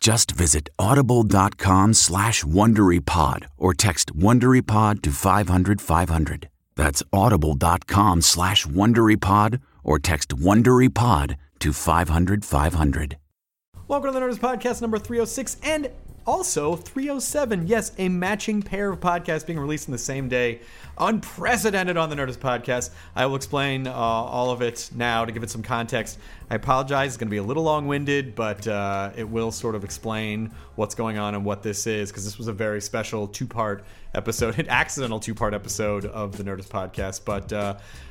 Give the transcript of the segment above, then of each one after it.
Just visit audible.com slash WonderyPod or text WonderyPod to 500, 500. That's audible.com slash WonderyPod or text WonderyPod to 500, 500. Welcome to the Nerdist Podcast number 306 and also 307. Yes, a matching pair of podcasts being released in the same day. Unprecedented on the Nerdist Podcast. I will explain uh, all of it now to give it some context. I apologize, it's going to be a little long winded, but uh, it will sort of explain what's going on and what this is because this was a very special two part episode, an accidental two part episode of the Nerdist Podcast. But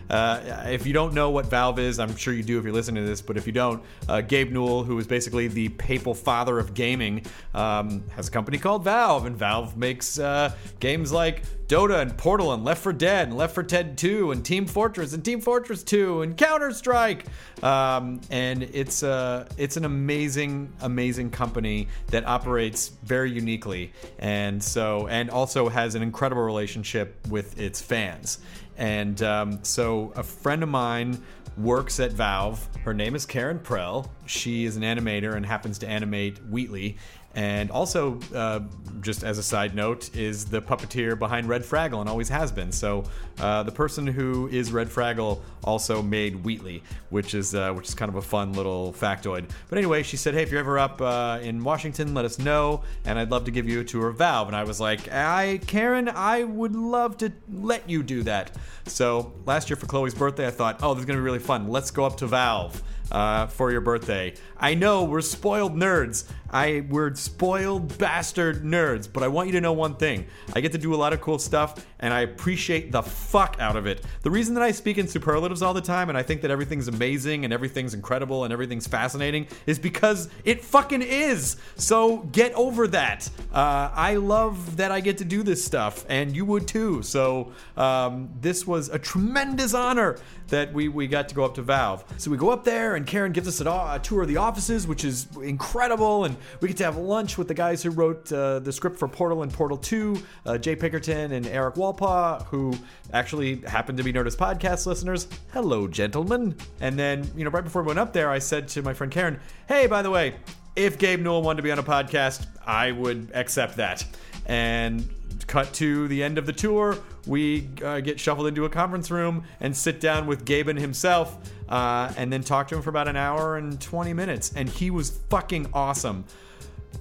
uh, if you don't know what Valve is, I'm sure you do if you're listening to this, but if you don't, uh, Gabe Newell, who is basically the papal father of gaming, um, has a company called Valve, and Valve makes uh, games like Dota and Portal and Left 4 Dead and Left 4 Dead 2 and Team Fortress and Team Fortress 2 and Counter Strike. Um, and it's uh, it's an amazing, amazing company that operates very uniquely, and so and also has an incredible relationship with its fans. And um, so a friend of mine works at Valve. Her name is Karen Prell. She is an animator and happens to animate Wheatley. And also, uh, just as a side note, is the puppeteer behind Red Fraggle and always has been. So uh, the person who is Red Fraggle also made Wheatley, which is uh, which is kind of a fun little factoid. But anyway, she said, "Hey, if you're ever up uh, in Washington, let us know, and I'd love to give you a tour of Valve." And I was like, "I, Karen, I would love to let you do that." So last year for Chloe's birthday, I thought, "Oh, this is gonna be really fun. Let's go up to Valve." uh, for your birthday. I know we're spoiled nerds. I we're spoiled bastard nerds, but I want you to know one thing. I get to do a lot of cool stuff and I appreciate the fuck out of it. The reason that I speak in superlatives all the time and I think that everything's amazing and everything's incredible and everything's fascinating is because it fucking is. So get over that. Uh, I love that I get to do this stuff and you would too. So um, this was a tremendous honor that we, we got to go up to Valve. So we go up there and Karen gives us a tour of the offices, which is incredible. And we get to have lunch with the guys who wrote uh, the script for Portal and Portal 2, uh, Jay Pinkerton and Erik Wolpaw, who actually happen to be Nerdist podcast listeners. Hello, gentlemen. And then, you know, right before we went up there, I said to my friend Karen, hey, by the way, if Gabe Newell wanted to be on a podcast, I would accept that. And cut to the end of the tour, we uh, get shuffled into a conference room and sit down with Gaben himself, uh, and then talk to him for about an hour and 20 minutes. And he was fucking awesome.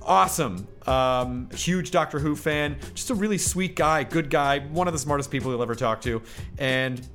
Awesome. Um, huge Doctor Who fan. Just a really sweet guy, good guy, one of the smartest people you'll ever talk to. And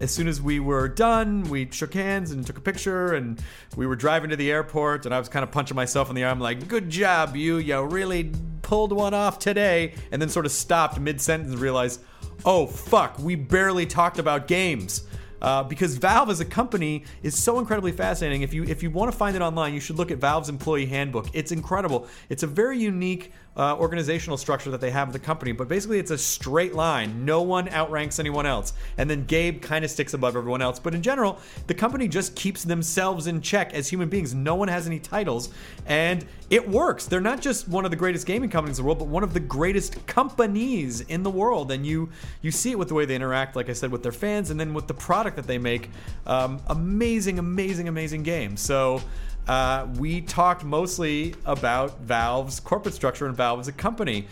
as soon as we were done, we shook hands and took a picture, and we were driving to the airport. And I was kind of punching myself in the arm, like, "Good job, you! You really pulled one off today." And then sort of stopped mid sentence and realized, "Oh fuck, we barely talked about games." Uh, because Valve as a company is so incredibly fascinating. If you if you want to find it online, you should look at Valve's employee handbook. It's incredible. It's a very unique uh, organizational structure that they have at the company, but basically it's a straight line. No one outranks anyone else. And then Gabe kind of sticks above everyone else. But in general, the company just keeps themselves in check as human beings. No one has any titles. And it works. They're not just one of the greatest gaming companies in the world, but one of the greatest companies in the world. And you you see it with the way they interact, like I said, with their fans, and then with the product that they make. Um, amazing, amazing, amazing games. So uh, we talked mostly about Valve's corporate structure and Valve as a company.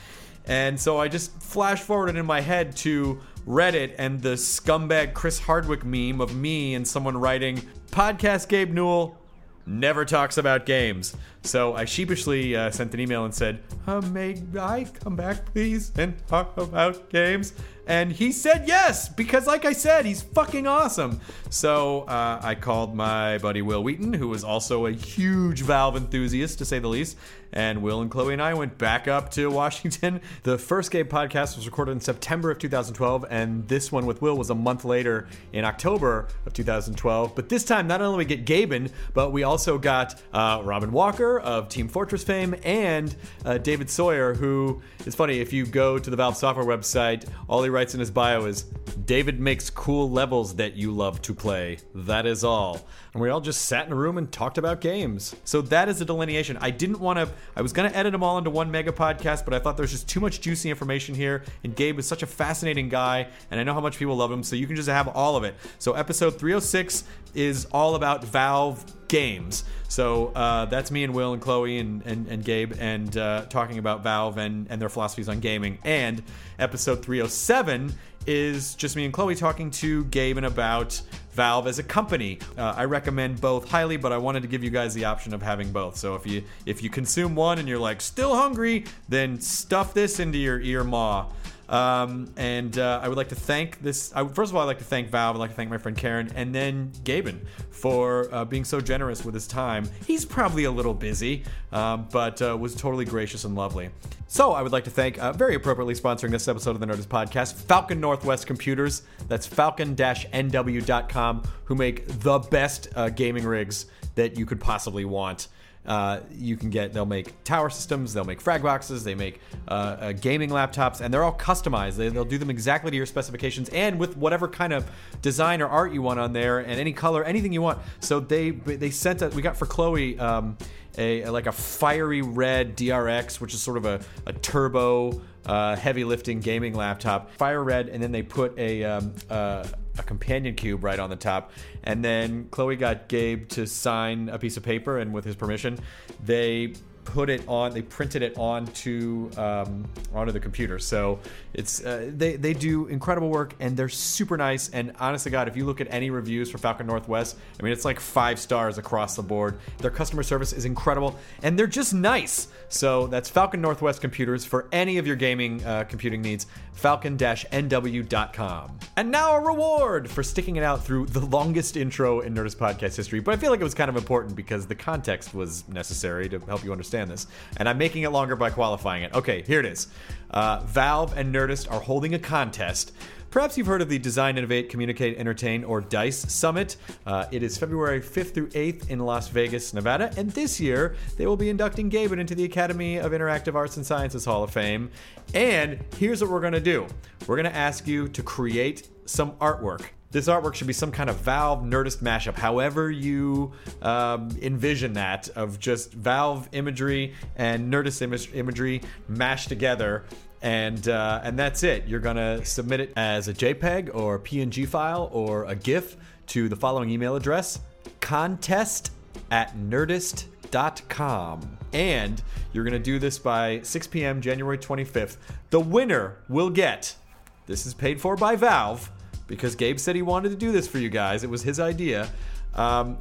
And so I just flash forwarded in my head to Reddit and the scumbag Chris Hardwick meme of me and someone writing, Podcast Gabe Newell never talks about games. So I sheepishly uh, sent an email and said, uh, May I come back, please, and talk about games? And he said yes, because like I said, he's fucking awesome. So uh, I called my buddy Wil Wheaton, who was also a huge Valve enthusiast, to say the least. And Will and Chloe and I went back up to Washington. The first Gabe podcast was recorded in September of 2012, and this one with Will was a month later in October of 2012. But this time, not only we get Gaben, but we also got uh, Robin Walker of Team Fortress fame and uh, David Sawyer, who is funny. If you go to the Valve software website, all he writes in his bio is David makes cool levels that you love to play. That is all. And we all just sat in a room and talked about games. So that is the delineation. I didn't want to, I was going to edit them all into one mega podcast, but I thought there's just too much juicy information here. And Gabe is such a fascinating guy, and I know how much people love him, so you can just have all of it. So episode 306 is all about Valve games. So uh, that's me and Will and Chloe and, and, and Gabe and uh, talking about Valve and, and their philosophies on gaming. And episode 307 is just me and Chloe talking to Gabe and about Valve as a company. Uh, I recommend both highly, but I wanted to give you guys the option of having both. So if you if you consume one and you're like still hungry, then stuff this into your ear maw. Um, and uh, I would like to thank this. I, first of all, I'd like to thank Valve. I'd like to thank my friend Karen, and then Gaben for uh, being so generous with his time. He's probably a little busy, um, but uh, was totally gracious and lovely. So I would like to thank, uh, very appropriately sponsoring this episode of the Nerdist Podcast, Falcon Northwest Computers. That's falcon-nw.com, who make the best uh, gaming rigs that you could possibly want. Uh, you can get they'll make tower systems they'll make frag boxes they make uh, uh, gaming laptops and they're all customized. They, will do them exactly to your specifications and with whatever kind of design or art you want on there and any color anything you want. So they they sent us we got for chloe um, a, a, like a fiery red drx which is sort of a, a turbo uh, heavy lifting gaming laptop. Fire red and then they put a um, uh, a companion cube right on the top. And then Chloe got Gabe to sign a piece of paper, and with his permission, they put it on they printed it onto um, onto the computer. So it's uh, they they do incredible work and they're super nice. And honestly god if you look at any reviews for falcon northwest i mean it's like five stars across the board. Their customer service is incredible and they're just nice. So that's falcon northwest computers for any of your gaming uh, computing needs. Falcon-nw.com and now a reward for sticking it out through the longest intro in nerdist podcast history. But i feel like it was kind of important because the context was necessary to help you understand understand this. And I'm making it longer by qualifying it. Okay, here it is. Uh, Valve and Nerdist are holding a contest. Perhaps you've heard of the Design, Innovate, Communicate, Entertain, or DICE Summit. Uh, it is February 5th through 8th in Las Vegas, Nevada. And this year, they will be inducting Gaben into the Academy of Interactive Arts and Sciences Hall of Fame. And here's what we're going to do we're going to ask you to create some artwork. This artwork should be some kind of Valve Nerdist mashup, however you um, envision that, of just Valve imagery and Nerdist Im- imagery mashed together. And, uh, and that's it. You're going to submit it as a JPEG or PNG file or a GIF to the following email address contest at nerdist.com. And you're going to do this by 6 p.m., January 25th. The winner will get, this is paid for by Valve because Gabe said he wanted to do this for you guys. It was his idea. Um,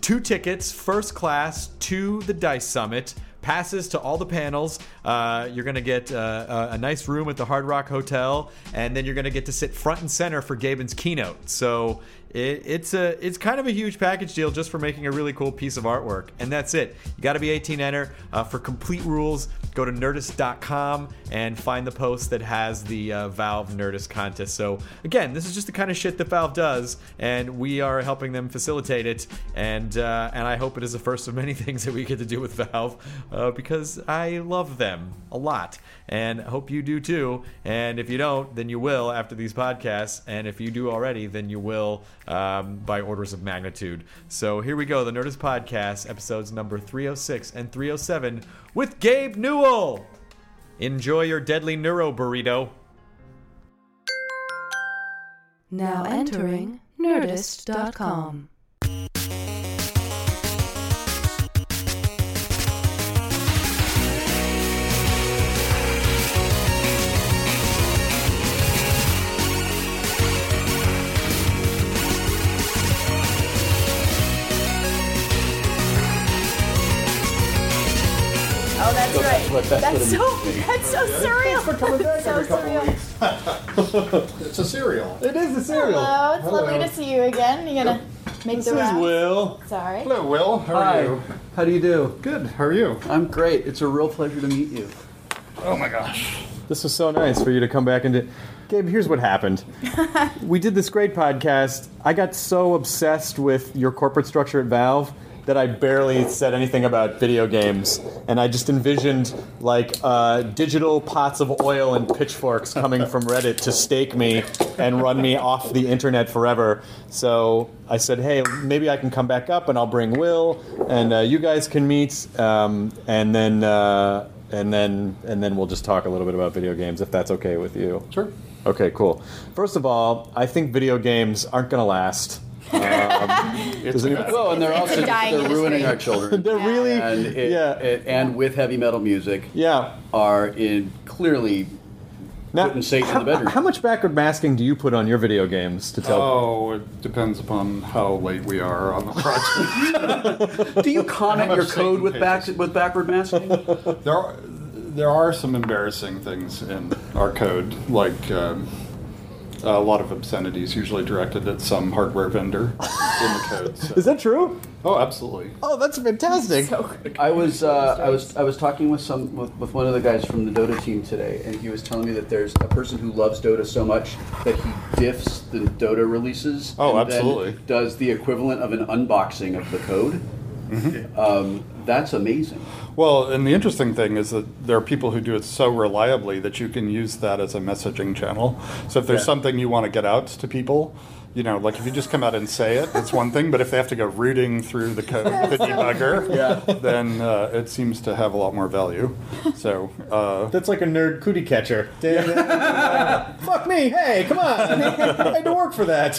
two tickets, first class to the Dice Summit. Passes to all the panels. Uh, you're going to get uh, a, a, nice room at the Hard Rock Hotel, and then you're going to get to sit front and center for Gaben's keynote. So it, it's a it's kind of a huge package deal just for making a really cool piece of artwork, and that's it. You got to be 18 enter. Uh, for complete rules, go to Nerdist.com and find the post that has the uh, Valve Nerdist contest. So again, this is just the kind of shit that Valve does, and we are helping them facilitate it. And uh, and I hope it is the first of many things that we get to do with Valve uh, because I love them a lot, and hope you do too. And if you don't, then you will after these podcasts, and if you do already, then you will um, by orders of magnitude. So here we go, the Nerdist Podcast, episodes number 306 and 307 with Gabe Newell. Enjoy your deadly neuro burrito. Now entering Nerdist.com. what- that's that's what it so means to me. that's so surreal. so surreal. It's a cereal. It is a cereal. Hello, it's lovely to see you again. You gonna make This the is rounds? Will. Sorry. Hello, Will. How are Hi. you? How do you do? Good. How are you? I'm great. It's a real pleasure to meet you. Oh my gosh. This was so nice for you to come back into. Gabe, here's what happened. we did this great podcast. I got so obsessed with your corporate structure at Valve that I barely said anything about video games, and I just envisioned like uh, digital pots of oil and pitchforks coming from Reddit to stake me and run me off the internet forever. So I said, hey, maybe I can come back up and I'll bring Will, and uh, you guys can meet, um, and then. Uh, and then and then we'll just talk a little bit about video games if that's okay with you. Sure. Okay, cool. First of all, I think video games aren't going to last. Um, does any- Well, and they're also a dying they're ruining industry. our children. they're really and it, yeah it- and with heavy metal music yeah. are in clearly Now, putting Satan in the bedroom. how much backward masking do you put on your video games to tell? Oh, it depends upon how late we are on the project. Do you comment How your code Satan with back pages? with backward masking? there, are, there are some embarrassing things in our code, like um, a lot of obscenities, usually directed at some hardware vendor in the code. so- Is that true? Oh, absolutely. Oh, that's fantastic. I was uh, I was I was talking with some with, with one of the guys from the Dota team today, and he was telling me that there's a person who loves Dota so much that he diffs the Dota releases. Oh, and then absolutely. does the equivalent of an unboxing of the code. Um, that's amazing. Well, and the interesting thing is that there are people who do it so reliably that you can use that as a messaging channel. So if there's Yeah. something you want to get out to people, you know, like if you just come out and say it, it's one thing. But if they have to go rooting through the code the debugger, Yeah. then uh, it seems to have a lot more value. So uh, That's like a nerd cootie catcher. Damn it. Fuck me. Hey, come on. I had to work for that.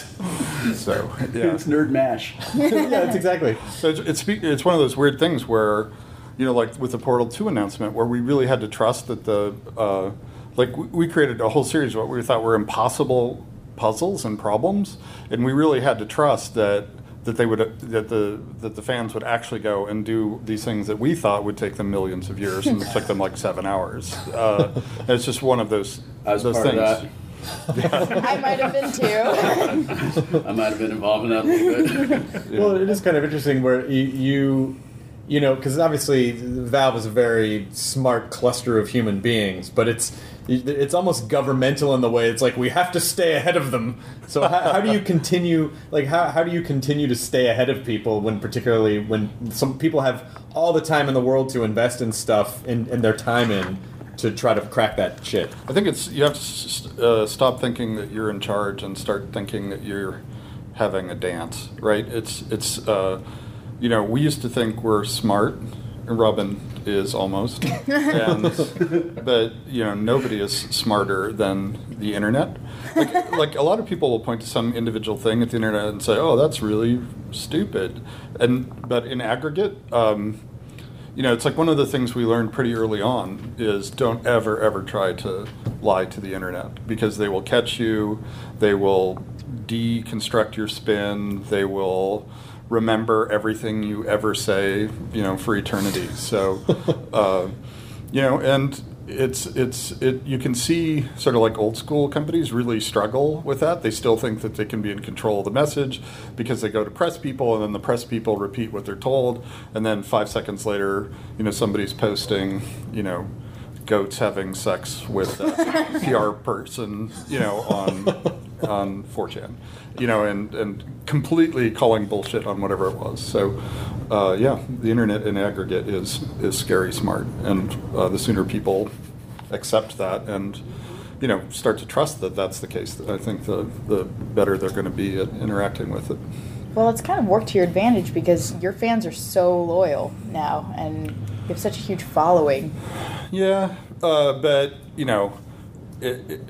so yeah. It's nerd mash. yeah, it's exactly. So it's, it's it's one of those weird things where, you know, like with the Portal Two announcement, where we really had to trust that the, uh, like we- we created a whole series of what we thought were impossible puzzles and problems, and we really had to trust that that they would that the that the fans would actually go and do these things that we thought would take them millions of years and it took them like seven hours. Uh, it's just one of those I those part things. of that. I might have been too. I might have been involved in that a little bit. Well, it is kind of interesting where you, you, you know, because obviously Valve is a very smart cluster of human beings, but it's it's almost governmental in the way it's like we have to stay ahead of them. So how, how do you continue? Like how how do you continue to stay ahead of people when particularly when some people have all the time in the world to invest in stuff and, and their time in to try to crack that shit? I think it's you have to uh, stop thinking that you're in charge and start thinking that you're having a dance, right? It's it's uh, you know we used to think we're smart. Robin is almost, and, but you know nobody is smarter than the internet. Like, like a lot of people will point to some individual thing at the internet and say, "Oh, that's really stupid," and but in aggregate. Um, you know, it's like one of the things we learned pretty early on is don't ever, ever try to lie to the internet because they will catch you, they will deconstruct your spin, they will remember everything you ever say, you know, for eternity. So, uh, you know, and it's it's it you can see sort of like old school companies really struggle with that they still think that they can be in control of the message because they go to press people and then the press people repeat what they're told and then five seconds later you know somebody's posting you know goats having sex with a pr person you know on on 4chan you know and and completely calling bullshit on whatever it was. So uh, yeah the internet in aggregate is is scary smart and uh, the sooner people accept that and you know start to trust that that's the case i think the the better they're going to be at interacting with it. Well, it's kind of worked to your advantage because your fans are so loyal now, and you have such a huge following. Yeah, uh, but you know, it, it,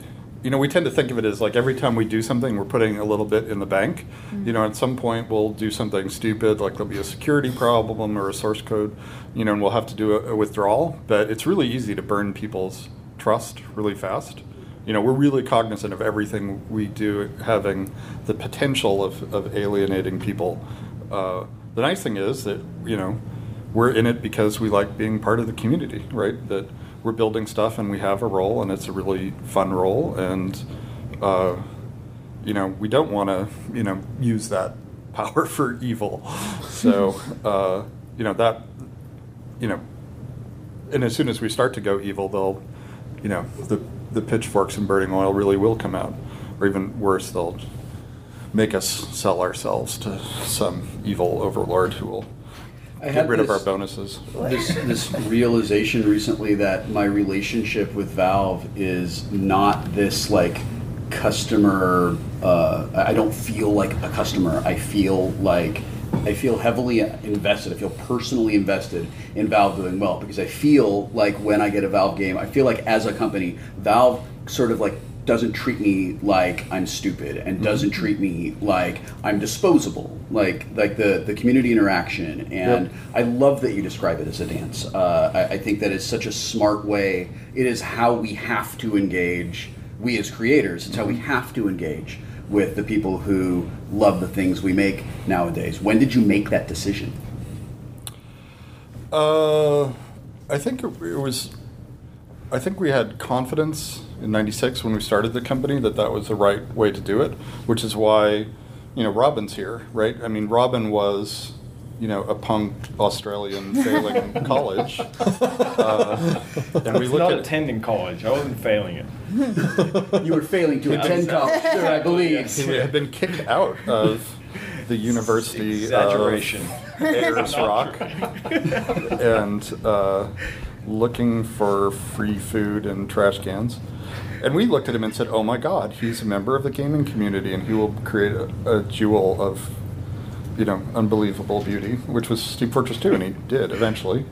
you know, we tend to think of it as like every time we do something, we're putting a little bit in the bank. You know, at some point we'll do something stupid, like there'll be a security problem or a source code, you know, and we'll have to do a, a withdrawal. But it's really easy to burn people's trust really fast. You know, we're really cognizant of everything we do having the potential of, of alienating people. Uh, the nice thing is that you know we're in it because we like being part of the community, right? That we're building stuff and we have a role and it's a really fun role and uh, you know we don't want to you know use that power for evil. So uh, you know that you know and as soon as we start to go evil, they'll you know the the pitchforks and burning oil really will come out, or even worse, they'll make us sell ourselves to some evil overlord who will I get had rid of this- our bonuses. this this realization recently that my relationship with Valve is not this like customer. Uh, I I don't feel like a customer. I feel like I feel heavily invested. I feel personally invested in Valve doing well because I feel like when I get a Valve game, I feel like as a company, Valve sort of like doesn't treat me like I'm stupid and doesn't treat me like I'm disposable. Like like the the community interaction and I love that you describe it as a dance. Uh, I, I think that is such a smart way. It is how we have to engage. We as creators, it's how we have to engage with the people who love the things we make nowadays. When did you make that decision? Uh, I think it, it was. I think we had confidence in '96 when we started the company that that was the right way to do it, which is why, you know, Robin's here, right? I mean, Robin was, you know, a punk Australian failing college, uh, and we was look not at attending college. I wasn't failing it. You were failing to attend college, I believe. he had been kicked out of the University Exaggeration. of Ayers Rock and uh, looking for free food and trash cans. And we looked at him and said, "Oh my God, he's a member of the gaming community, and he will create a, a jewel of, you know, unbelievable beauty." Which was Team Fortress 2, and he did eventually.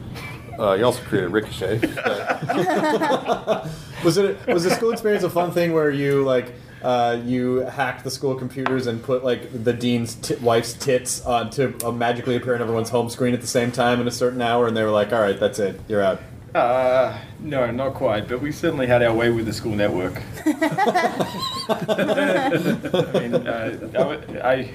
Uh, he also created Ricochet. Was it was the school experience a fun thing where you like uh, you hacked the school computers and put like the dean's t- wife's tits on to uh, magically appear on everyone's home screen at the same time in a certain hour, and they were like, "All right, that's it, you're out." Uh, no, not quite, but we certainly had our way with the school network. I mean, uh, I, I-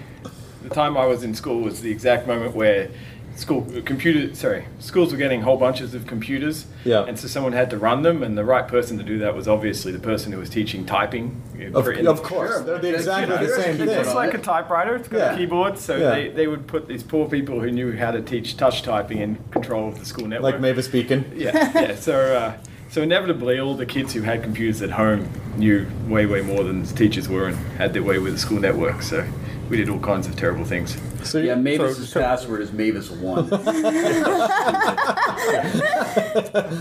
the time I was in school was the exact moment where school computer, sorry, schools were getting whole bunches of computers, Yeah. and so someone had to run them, and the right person to do that was obviously the person who was teaching typing. you know, Of, for- in- of course, they're the exactly you know, the same thing. It's like a typewriter. It's got Yeah. a keyboard, so Yeah. they, they would put these poor people who knew how to teach touch typing in control of the school network. Like Mavis Beacon. Yeah, yeah. So, uh, so inevitably, all the kids who had computers at home knew way, way more than the teachers were, and had their way with the school network. So, we did all kinds of terrible things. So Yeah, you- Mavis's password is Mavis1.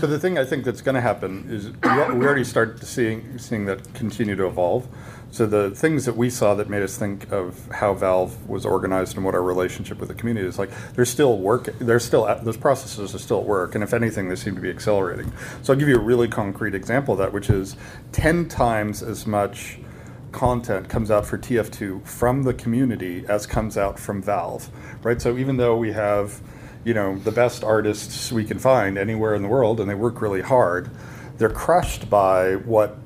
But the thing I think that's going to happen is we we already start seeing seeing that continue to evolve. So the things that we saw that made us think of how Valve was organized and what our relationship with the community is like, there's still work. There's still those processes are still at work, and if anything, they seem to be accelerating. So I'll give you a really concrete example of that, which is ten times as much content comes out for TF2 from the community as comes out from Valve, right? So even though we have, you know, the best artists we can find anywhere in the world and they work really hard, they're crushed by what,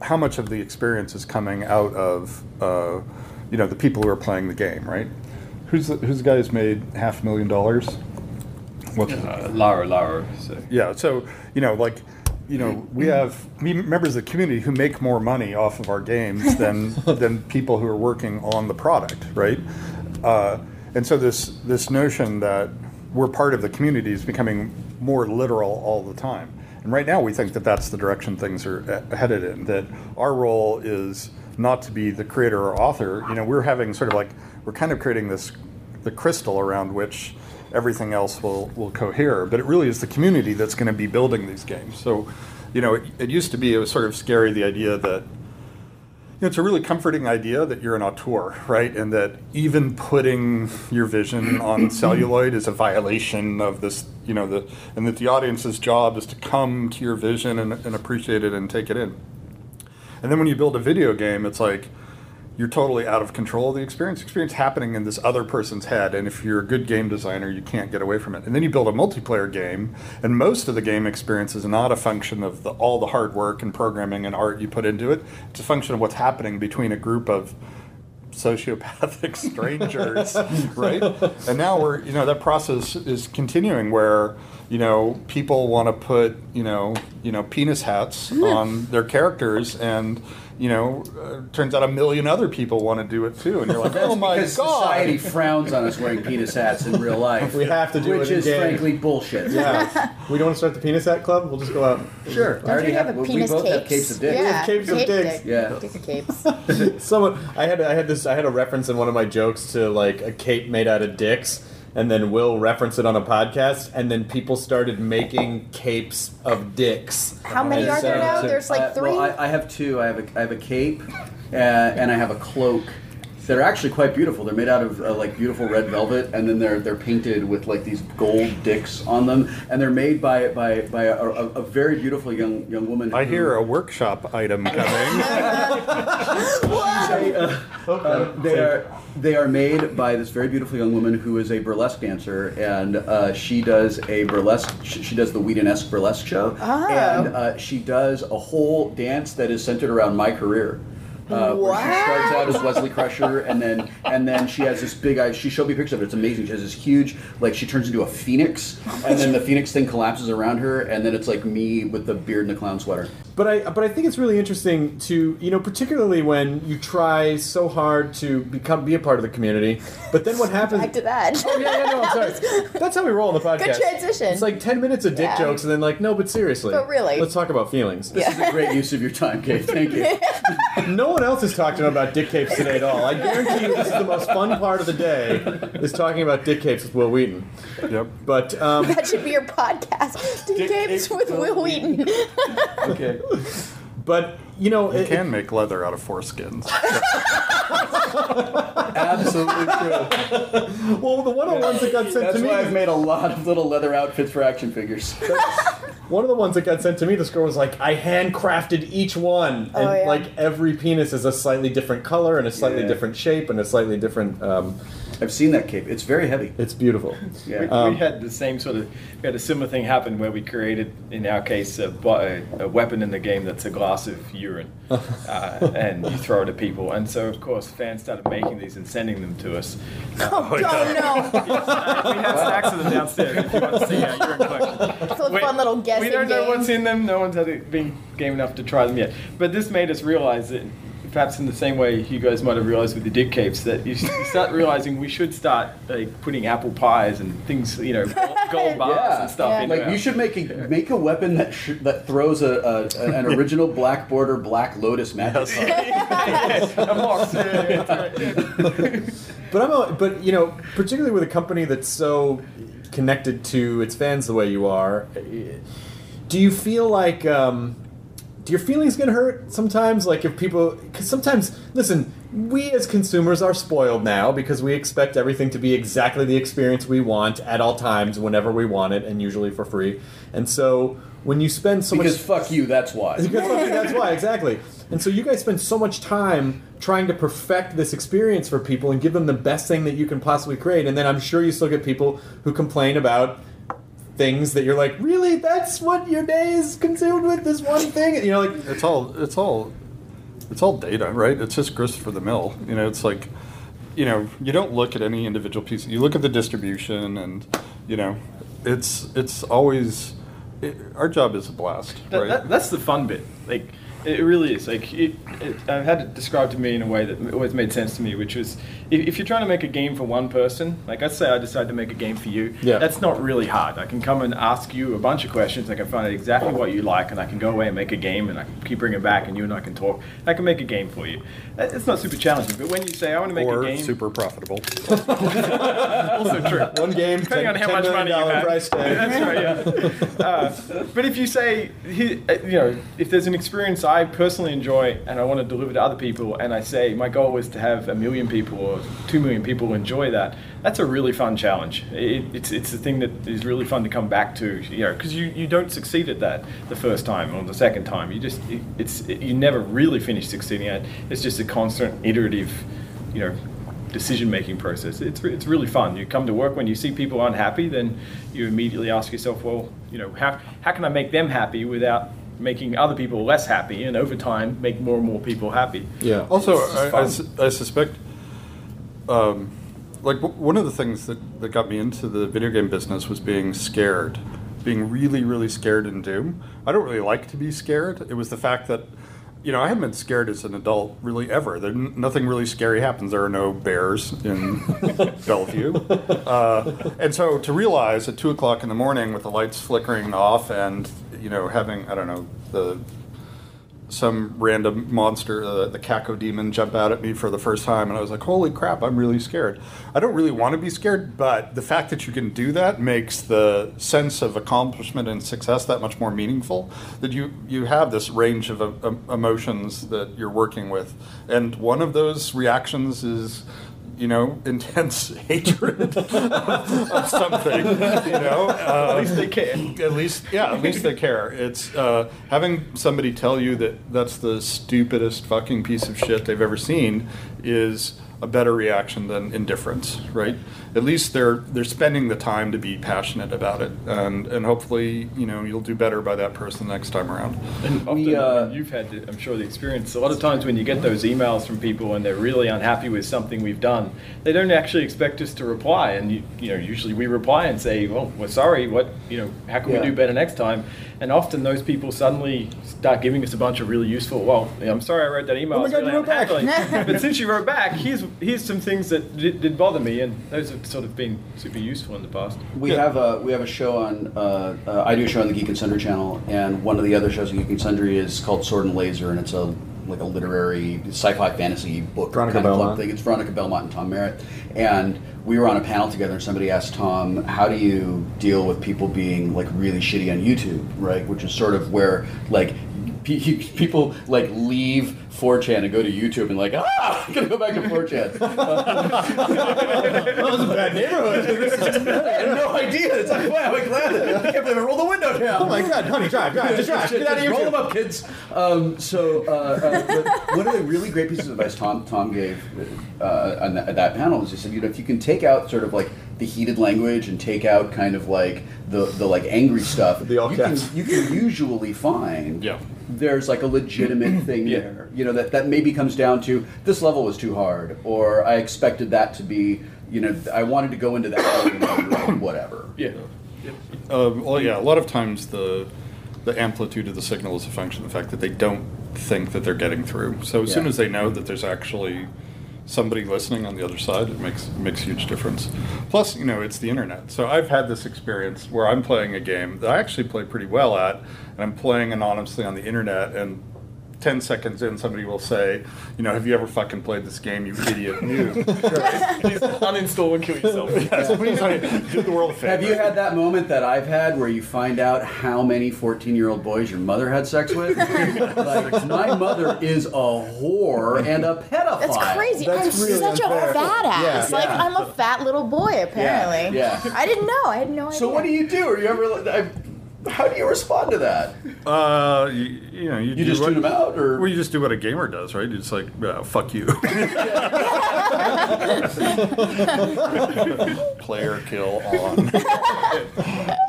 how much of the experience is coming out of, uh, you know, the people who are playing the game, right? Who's the, who's the guy who's made half a million dollars? What's Uh, Lara, Lara. So. yeah, so you know, like you know, we have members of the community who make more money off of our games than than people who are working on the product, right? Uh, and so this this notion that we're part of the community is becoming more literal all the time. And right now, we think that that's the direction things are uh, headed in. That our role is not to be the creator or author. You know, we're having sort of like we're kind of creating this the crystal around which everything else will, will cohere. But it really is the community that's going to be building these games. So, you know, it, it used to be, it was sort of scary the idea that, you know, it's a really comforting idea that you're an auteur, right? And that even putting your vision on celluloid is a violation of this, you know, the, and that the audience's job is to come to your vision and, and appreciate it and take it in. And then when you build a video game, it's like, you're totally out of control of the experience. Experience happening in this other person's head, and if you're a good game designer, you can't get away from it. And then you build a multiplayer game, and most of the game experience is not a function of the, all the hard work and programming and art you put into it. It's a function of what's happening between a group of sociopathic strangers, right? And now we're, you know, that process is continuing where, you know, people want to put, you know, you know, penis hats on their characters and you know, uh, turns out a million other people want to do it too, and you're like, oh my god! society frowns on us wearing penis hats in real life. We have to do which it in is game. frankly bullshit. Yeah. we don't want to start the penis hat club. We'll just go out. Sure. I Don't already you have a we penis both capes? have capes of dick. Yeah, We have capes of dicks. dick. Yeah. Dick of capes. Someone, I had, I had this, I had a reference in one of my jokes to like a cape made out of dicks, and then Will referenced it on a podcast, and then people started making capes of dicks. How many are there now? There's like Uh, three. well, I, I have two. I have a, I have a cape, uh, and I have a cloak. That are actually quite beautiful. They're made out of uh, like beautiful red velvet, and then they're they're painted with like these gold dicks on them, and they're made by by by a, a, a very beautiful young young woman. I who- hear a workshop item coming. They, uh, uh, they are they are made by this very beautiful young woman who is a burlesque dancer, and uh, she does a burlesque. She, she does the Whedon-esque burlesque show, Oh. and uh, she does a whole dance that is centered around my career. Uh, where she starts out as Wesley Crusher, and then and then she has this big eye. She showed me pictures of it. It's amazing. She has this huge, like she turns into a phoenix, and then the phoenix thing collapses around her, and then it's like me with the beard and the clown sweater. But I, but I think it's really interesting to, you know, particularly when you try so hard to become, be a part of the community, but then what happens? Back to that. Oh yeah, yeah, no, I'm sorry. That's how we roll on the podcast. Good transition. It's like ten minutes of dick Yeah. jokes, and then like, no, but seriously, But really. let's talk about feelings. This is a great use of your time, Kate. Thank you. No one else has talked about dick capes today at all. I guarantee you, this is the most fun part of the day is talking about dick capes with Wil Wheaton. yep. But um, that should be your podcast. Dick, Dick capes capes with with Will Wil Wheaton. okay. But you know, You it- can make leather out of foreskins. Absolutely true. well, the one of the ones that got sent That's to me. That's why I've made a lot of little leather outfits for action figures. One of the ones that got sent to me, this girl was like, I handcrafted each one. And Oh, yeah. like every penis is a slightly different color and a slightly Yeah. different shape and a slightly different. Um, I've seen that cape. It's very heavy. it's beautiful. Yeah. We, Um, we had the same sort of, we had a similar thing happen where we created, in our case, a, a, a weapon in the game that's a glass of urine, uh, and you throw it at people. And so, of course, fans started making these and sending them to us. oh, no. we had stacks of them downstairs. If you want to see our urine collection. It's a We- fun little guessing We don't know game. what's in them. No one's had it, been game enough to try them yet. But this made us realize that, perhaps in the same way you guys might have realized with the dick capes, that you, you start realizing we should start like putting apple pies and things, you know, gold, gold bars Yeah. and stuff. Yeah. into Like our- you should make a make a weapon that sh- that throws a, a an original black border black lotus magic. a box. Yeah, yeah, that's right, yeah. But I'm, a, but you know, particularly with a company that's so connected to its fans the way you are, do you feel like um, do your feelings get hurt sometimes? Like if people, because sometimes, listen, we as consumers are spoiled now because we expect everything to be exactly the experience we want at all times, whenever we want it, and usually for free. And so when you spend so much. Because much fuck you, that's why. because fuck you, that's why exactly. And so you guys spend so much time trying to perfect this experience for people and give them the best thing that you can possibly create. And then I'm sure you still get people who complain about things that you're like, really, that's what your day is consumed with this one thing. And, you know, like It's all it's all it's all data, right? It's just grist for the mill. You know, it's like you know, you don't look at any individual piece. You look at the distribution and you know, it's it's always it, our job is a blast, That, right? that, that's the fun bit. Like, it really is. Like, it, it, I've had it described to me in a way that always made sense to me, which was if, if you're trying to make a game for one person, like let's say I decide to make a game for you, Yeah. that's not really hard. I can come and ask you a bunch of questions. I can find out exactly what you like, and I can go away and make a game, and I can keep bringing it back, and you and I can talk. I can make a game for you. Uh, It's not super challenging, but when you say I want to make or a game, super profitable. also true. One game, Depending on how much money you million have. price tag. That's right, yeah. Uh, but if you say, uh, you know, if there's an experience I personally enjoy and I want to deliver to other people, and I say my goal is to have a million people or two million people enjoy that, that's a really fun challenge. It, it's it's a thing that is really fun to come back to, you know, because you, you don't succeed at that the first time or the second time. You just it, it's it, you never really finish succeeding at. it. It's just a constant iterative, you know, decision making process. It's, it's really fun. You come to work when you see people unhappy, then you immediately ask yourself, well, you know, how, how can I make them happy without making other people less happy? And over time, make more and more people happy. Yeah. Also, I, I su- I suspect, um, like w- one of the things that, that got me into the video game business was being scared, being really, really scared in Doom. I don't really like to be scared. It was the fact that, you know, I haven't been scared as an adult really ever. There, nothing really scary happens. There are no bears in Bellevue, uh, and so to realize at two o'clock in the morning with the lights flickering off and you know having I don't know the some random monster, uh, the Cacodemon, jump out at me for the first time, and I was like, "Holy crap! I'm really scared." I don't really want to be scared, but the fact that you can do that makes the sense of accomplishment and success that much more meaningful. That you you have this range of uh, emotions that you're working with, and one of those reactions is. You know, intense hatred of something. You know, uh, At least they care. at least yeah at least they care it's uh, having somebody tell you that that's the stupidest fucking piece of shit they've ever seen is a better reaction than indifference right at least they're they're spending the time to be passionate about it and and hopefully you know you'll do better by that person next time around And often, We, uh, you've had, the, I'm sure, the experience. A lot of times when you get those emails from people and they're really unhappy with something we've done, they don't actually expect us to reply. And you, you know, usually we reply and say, "Well, we're sorry. What, you know, how can Yeah. we do better next time?" And often those people suddenly start giving us a bunch of really useful. Well, I'm sorry I wrote that email. Oh my I was God, you wrote back." but since you wrote back, here's here's some things that did, did bother me, and those have sort of been super useful in the past. We have a we have a show on. Uh, uh, I do a show on the Geek and Sundry channel, and one of the other shows on Geek and Sundry is called Sword and Laser, and it's a like a literary sci-fi fantasy book Veronica kind of club Belmont. thing. It's Veronica Belmont and Tom Merritt, and we were on a panel together, and somebody asked Tom, "How do you deal with people being like really shitty on YouTube, right?" Which is sort of where like pe- people like leave 4chan and go to YouTube and like, ah, I'm gonna go back to 4chan. that was a bad neighborhood. I had no idea. It's like, wow, I'm glad. I can't believe I rolled the window down. oh my god, honey, drive, drive, just drive. Get out of here. Roll them up, kids. Um, so, uh, uh, one of the really great pieces of advice Tom Tom gave uh, on that, at that panel was he said, you know, if you can take out sort of like the heated language and take out kind of like the the like angry stuff, The all you can you can usually find Yeah. There's like a legitimate thing Yeah. there. You know that that maybe comes down to this level was too hard, or I expected that to be. You know, I wanted to go into that whatever. Yeah. Um, well, yeah, a lot of times the the amplitude of the signal is a function of the fact that they don't think that they're getting through. So as soon as they know that there's actually somebody listening on the other side, it makes makes huge difference. Plus, you know, it's the internet. So I've had this experience where I'm playing a game that I actually play pretty well at, and I'm playing anonymously on the internet and. 10 seconds in, somebody will say, you know, have you ever fucking played this game, you idiot noob? Please uninstall and kill yourself. yes, please I- do the world a favor. Have you had that moment that I've had where you find out how many 14 year old boys your mother had sex with? like, my mother is a whore and a pedophile. That's crazy. That's I'm really such unfair. a fat ass. Yeah. like Yeah. I'm a fat little boy apparently. yeah. I didn't know. I had no idea. So, what do you do? Are you ever. I, how do you respond to that? Uh, you, you know, you, You do just what, tune them out, or Well, you just do what a gamer does, right? It's like, uh, fuck you. Player kill on.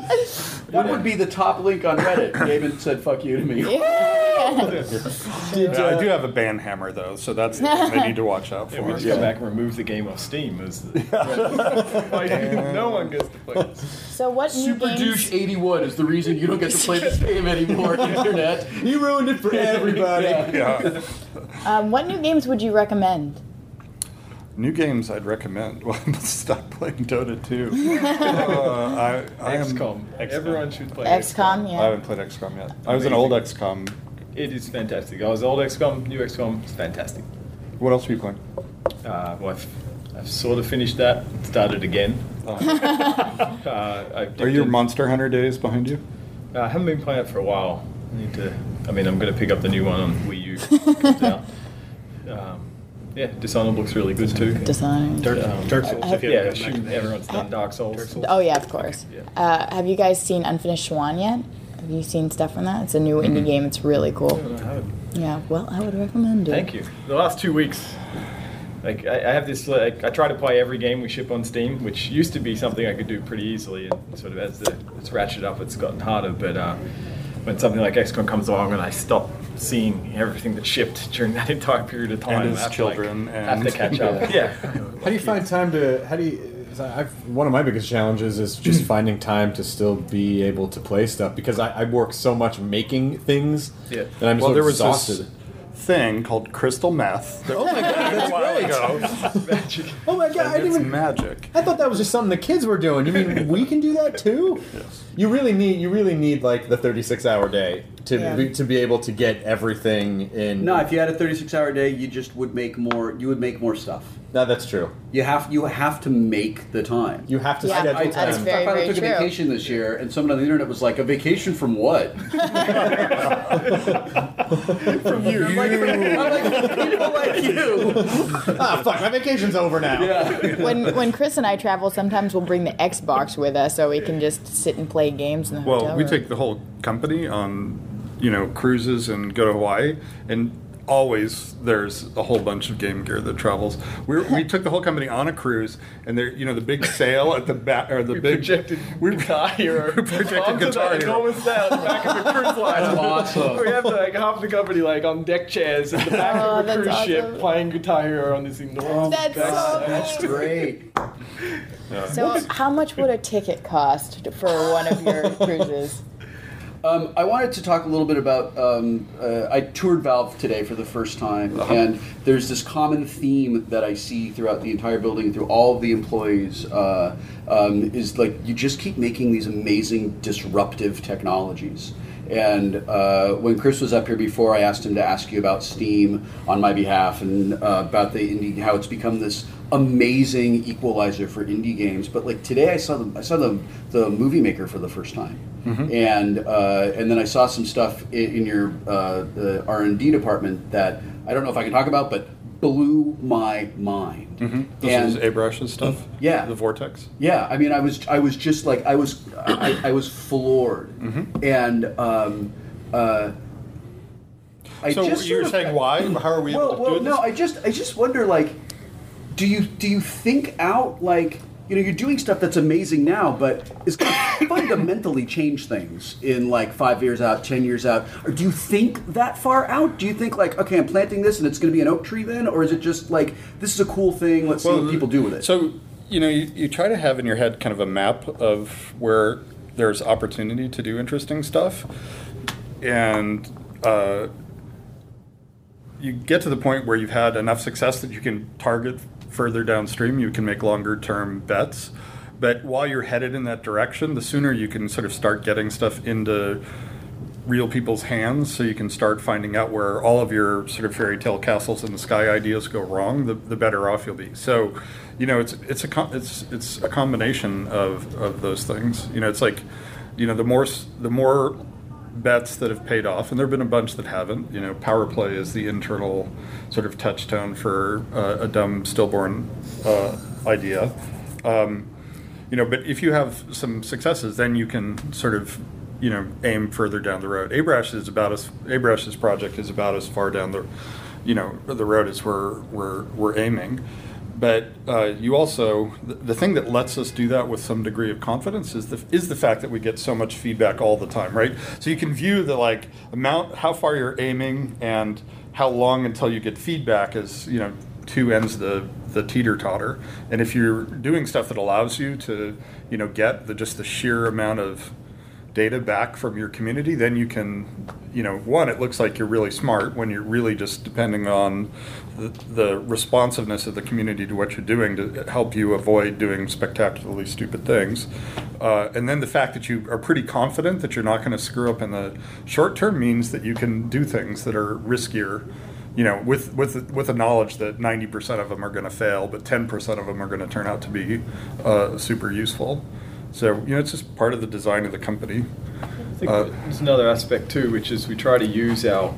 That would be the top link on Reddit. David said "fuck you" to me. Yeah, I do have a ban hammer though, so that's the thing they need to watch out Yeah, we for. just go back and remove the game off Steam. As like, no one gets to play this. So what new Super games? douche 81 is the reason you don't get to play this game anymore. Internet. You ruined it for everybody. Yeah. Um, what new games would you recommend? New games I'd recommend. Well, I must stop playing Dota 2. Uh, I, I am, XCOM. Everyone should play XCOM, yeah. I yeah. haven't played XCOM yet. I was an old XCOM. It is fantastic. I was old XCOM, new XCOM. It's fantastic. What else are you playing? Uh, well, I've, I've sort of finished that. Started again. uh, I've Are dipped your in- Monster Hunter days behind you? Uh, I haven't been playing it for a while. I need to. I mean, I'm going to pick up the new one on Wii U. when it comes out. Um, yeah, Dishonored looks really good too. Dishonored. Dark, Dark Souls, if you Yeah, haven't shoot, everyone's done Dark Souls. Oh yeah, of course. Yeah. Uh, have you guys seen Unfinished Swan yet? Have you seen stuff from that? It's a new indie game. It's really cool. No, I haven't. Yeah. Well, I would recommend it. Thank you. The last two weeks, like I, I have this, like I try to play every game we ship on Steam, which used to be something I could do pretty easily, and sort of as the it's ratcheted up, it's gotten harder. But uh, when something like XCOM comes along and I stop seeing everything that shipped during that entire period of time, And his I have to, like, children have to catch up. yeah. How do you find time to? How do you? I've, one of my biggest challenges is just finding time to still be able to play stuff because I, I work so much making things Yeah. that I'm well, so there was exhausted. this thing called crystal meth. Oh my god, that's great! Magic. Oh my god, I didn't it's even. magic. I thought that was just something the kids were doing. You mean we can do that too? Yes. You really need you really need like the 36 hour day to Yeah. be, to be able to get everything in. No, if you had a 36 hour day, you just would make more. You would make more stuff. no, that's true. You have you have to make the time. You have to Yeah, schedule I- time. that's very, I finally took true. a vacation this year, and someone on the internet was like, "A vacation from what?" From you. I'm like, I'm like, people like you. ah, fuck, my vacation's over now. Yeah. when when Chris and I travel, sometimes we'll bring the Xbox with us so we can just sit and play games in the hotel Well, we take the whole company on, you know, cruises and go to Hawaii, and always there's a whole bunch of game gear that travels. We we took the whole company on a cruise, and there, you know, the big sail at the back or the We big projected we Guitar Hero we projected Guitar that Hero. enormous sail the back of a cruise line. That's awesome. We have like half the company like on deck chairs at the back Oh, of a that's cruise ship playing Guitar Hero on this enormous. That's back- so That's great. So, how much would a ticket cost for one of your cruises? Um, I wanted to talk a little bit about. Um, uh, I toured Valve today for the first time, and there's this common theme that I see throughout the entire building, through all of the employees, uh, um, is like you just keep making these amazing disruptive technologies. And uh, when Chris was up here before, I asked him to ask you about Steam on my behalf and uh, about the indie, how it's become this amazing equalizer for indie games. But like today, I saw the I saw the the Movie Maker for the first time, and uh, and then I saw some stuff in, in your uh, R and D department that I don't know if I can talk about, but blew my mind. This And- is Abrash's stuff. Yeah. the Vortex. yeah, I mean, I was, I was just like, I was, I, I was floored, Mm-hmm. and um, uh, I So just you were sort of- saying why? How are we well, able to well, do this? no, I just, I just wonder, like, do you, do you think out, like, you know, you're doing stuff that's amazing now, but is going to fundamentally change things in like five years out, ten years out? Or do you think that far out? Do you think like, okay, I'm planting this and it's going to be an oak tree then, or is it just like this is a cool thing? Let's see what people do with it. So, you know, you, you try to have in your head kind of a map of where there's opportunity to do interesting stuff. And uh, you get to the point where you've had enough success that you can target further downstream, you can make longer term bets. But while you're headed in that direction, the sooner you can sort of start getting stuff into real people's hands so you can start finding out where all of your sort of fairy tale castles in the sky ideas go wrong the, the better off you'll be so you know it's it's a it's it's a combination of of those things you know it's like you know the more the more bets that have paid off and there've been a bunch that haven't. You know power play is the internal sort of touchstone for uh, a dumb stillborn uh, idea. Um, you know but if you have some successes then you can sort of you know aim further down the road. Abrash is about as abrash's project is about as far down the you know the road as we're we're, we're aiming but uh, you also the, the thing that lets us do that with some degree of confidence is the is the fact that we get so much feedback all the time, right? So you can view the like amount, how far you're aiming, and how long until you get feedback as you know two ends the the teeter totter. And if you're doing stuff that allows you to you know get the just the sheer amount of data back from your community, then you can, you know, one, it looks like you're really smart when you're really just depending on the, the responsiveness of the community to what you're doing to help you avoid doing spectacularly stupid things. Uh, and then the fact that you are pretty confident that you're not going to screw up in the short term means that you can do things that are riskier you know, with with with the knowledge that ninety percent of them are going to fail, but ten percent of them are going to turn out to be uh, super useful. So you know, it's just part of the design of the company. I think uh, there's another aspect too, which is we try to use our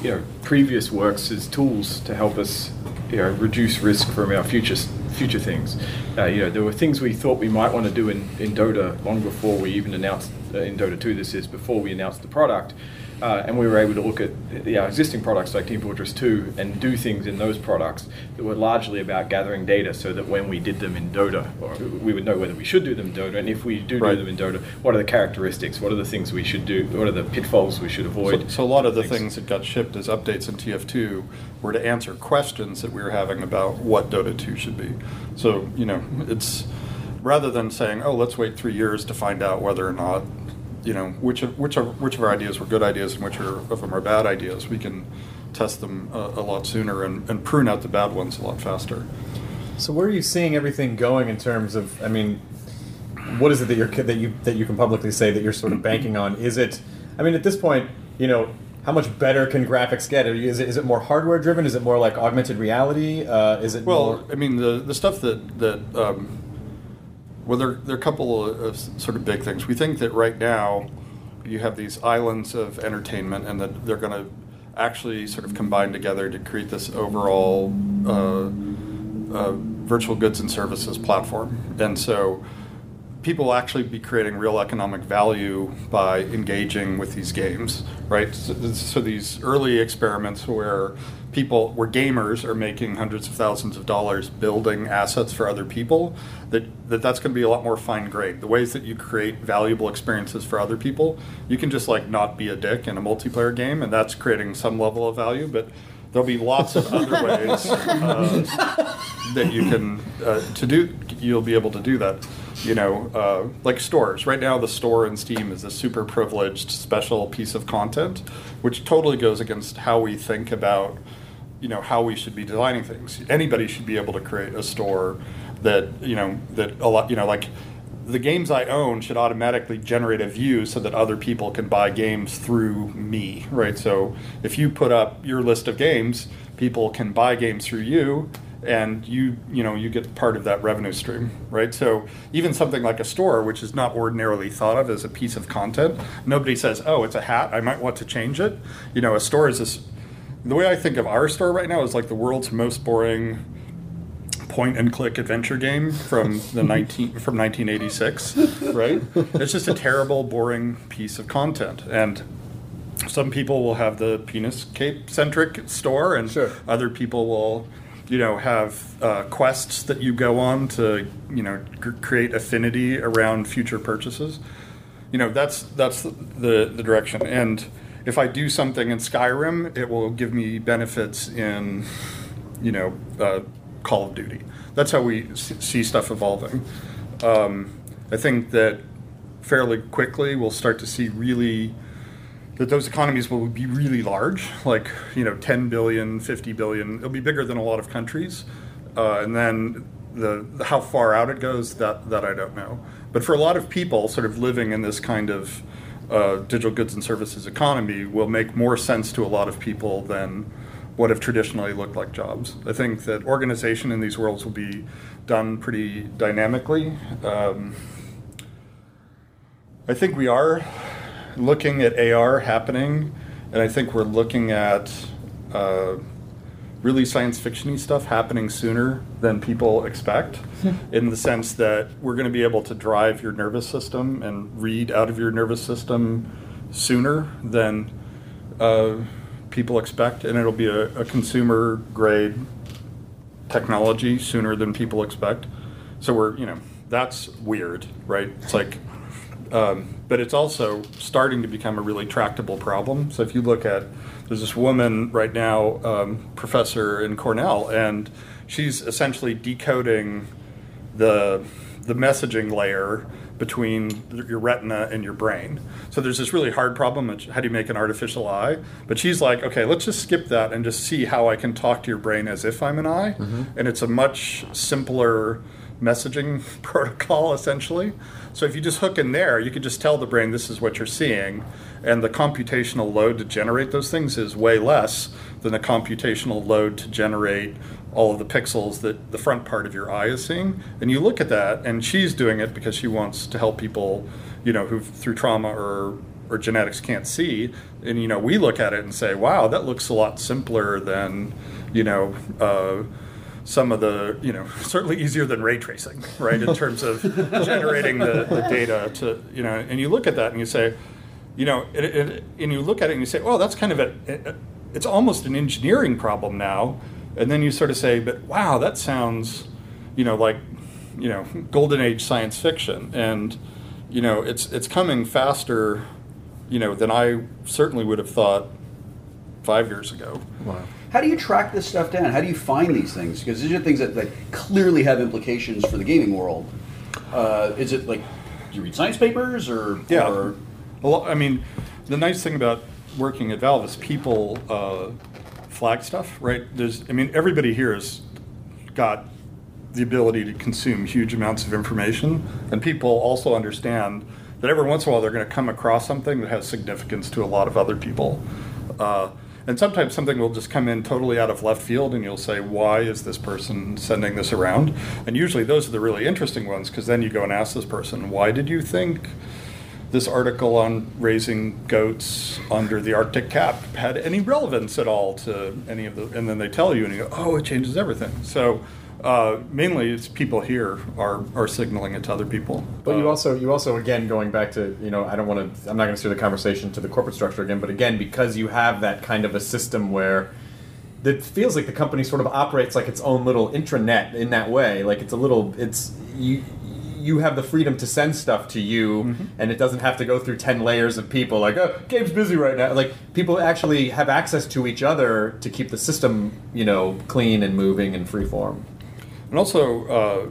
you know previous works as tools to help us you know reduce risk from our future future things. Uh, you know, there were things we thought we might want to do in, in Dota long before we even announced uh, in Dota 2. This is before we announced the product uh, and we were able to look at the, our existing products like Team Fortress 2 and do things in those products that were largely about gathering data so that when we did them in Dota, we would know whether we should do them in Dota, and if we do right. do them in Dota, what are the characteristics, what are the things we should do, what are the pitfalls we should avoid. So, so a lot of the things. things that got shipped as updates in TF2 were to answer questions that we were having about what Dota 2 should be. So, you know, it's rather than saying, oh, let's wait three years to find out whether or not you know which of, which of, which of our ideas were good ideas and which are, of them are bad ideas. We can test them a, a lot sooner and, and prune out the bad ones a lot faster. So where are you seeing everything going in terms of? I mean, what is it that you're that you that you can publicly say that you're sort of banking on? Is it? I mean, at this point, you know, how much better can graphics get? Is it, is it more hardware driven? Is it more like augmented reality? Uh, is it well? More... I mean, the the stuff that that um, well, there, there are a couple of, sort of big things. We think that right now you have these islands of entertainment, and that they're going to actually sort of combine together to create this overall uh, uh, virtual goods and services platform. And so people will actually be creating real economic value by engaging with these games, right? So, so, these early experiments where people, where gamers are making hundreds of thousands of dollars building assets for other people, that, that that's going to be a lot more fine grained. The ways that you create valuable experiences for other people, you can just like not be a dick in a multiplayer game, and that's creating some level of value, but there'll be lots of other ways uh, that you can uh, to do you'll be able to do that you know, uh, like stores. Right now, the store in Steam is a super privileged special piece of content, which totally goes against how we think about, you know, how we should be designing things. Anybody should be able to create a store that, you know, that a lot, you know, like the games I own should automatically generate a view so that other people can buy games through me, right? So if you put up your list of games, people can buy games through you and you you know you get part of that revenue stream right so even something like a store which is not ordinarily thought of as a piece of content nobody says oh it's a hat i might want to change it you know a store is this the way i think of our store right now is like the world's most boring point and click adventure game from the 19 from 1986 right? It's just a terrible boring piece of content. And some people will have the penis cape centric store and sure. other people will you know have uh, quests that you go on to you know c- create affinity around future purchases. You know that's that's the the direction. And if i do something in skyrim it will give me benefits in you know uh, call of duty that's how we see stuff evolving um, i think that fairly quickly we'll start to see really that those economies will be really large, like you know, 10 billion, 50 billion. It'll be bigger than a lot of countries, uh, and then the, the, how far out it goes that that I don't know. But for a lot of people, sort of living in this kind of uh, digital goods and services economy will make more sense to a lot of people than what have traditionally looked like jobs. I think that organization in these worlds will be done pretty dynamically. Um, I think we are looking at AR happening, and I think we're looking at uh, really science fictiony stuff happening sooner than people expect, in the sense that we're going to be able to drive your nervous system and read out of your nervous system sooner than uh, people expect, and it'll be a, a consumer grade technology sooner than people expect. So we're, you know, that's weird, right? It's like, um, but it's also starting to become a really tractable problem. So if you look at, there's this woman right now, um, professor in Cornell, and she's essentially decoding the the messaging layer between your retina and your brain. So there's this really hard problem of how do you make an artificial eye? But she's like, okay, let's just skip that and just see how I can talk to your brain as if I'm an eye. And it's a much simpler messaging protocol essentially. So if you just hook in there, you could just tell the brain this is what you're seeing, and the computational load to generate those things is way less than the computational load to generate all of the pixels that the front part of your eye is seeing. And you look at that, and she's doing it because she wants to help people, you know, who through trauma or or genetics can't see. And you know, we look at it and say, wow, that looks a lot simpler than, you know. Uh, some of the, you know, certainly easier than ray tracing, right? In terms of generating the, the data to, you know, and you look at that and you say, you know, it, it, and you look at it and you say, well, that's kind of a, it, it's almost an engineering problem now. And then you sort of say, but wow, that sounds, you know, like, you know, golden age science fiction. And, you know, it's, it's coming faster, you know, than I certainly would have thought five years ago. Wow. How do you track this stuff down? How do you find these things? Because these are things that, that clearly have implications for the gaming world. Uh, is it like do you read science papers or Yeah. or lot, I mean, the nice thing about working at Valve is people uh, flag stuff, right? There's, I mean, everybody here has got the ability to consume huge amounts of information, and people also understand that every once in a while they're going to come across something that has significance to a lot of other people. Uh, and sometimes something will just come in totally out of left field, and you'll say, Why is this person sending this around? And usually those are the really interesting ones, because then you go and ask this person, Why did you think this article on raising goats under the Arctic cap had any relevance at all to any of the, and then they tell you, and you go, oh, it changes everything. So uh, mainly it's people here are, are signaling it to other people. But you Uh, also, you also, again, going back to, you know, I don't want to, I'm not going to steer the conversation to the corporate structure again, but again, because you have that kind of a system where that feels like the company sort of operates like its own little intranet in that way. Like it's a little, it's, you, you have the freedom to send stuff to you, Mm-hmm. and it doesn't have to go through 10 layers of people like, oh, Gabe's busy right now. Like, people actually have access to each other to keep the system, you know, clean and moving and free form. And also, uh,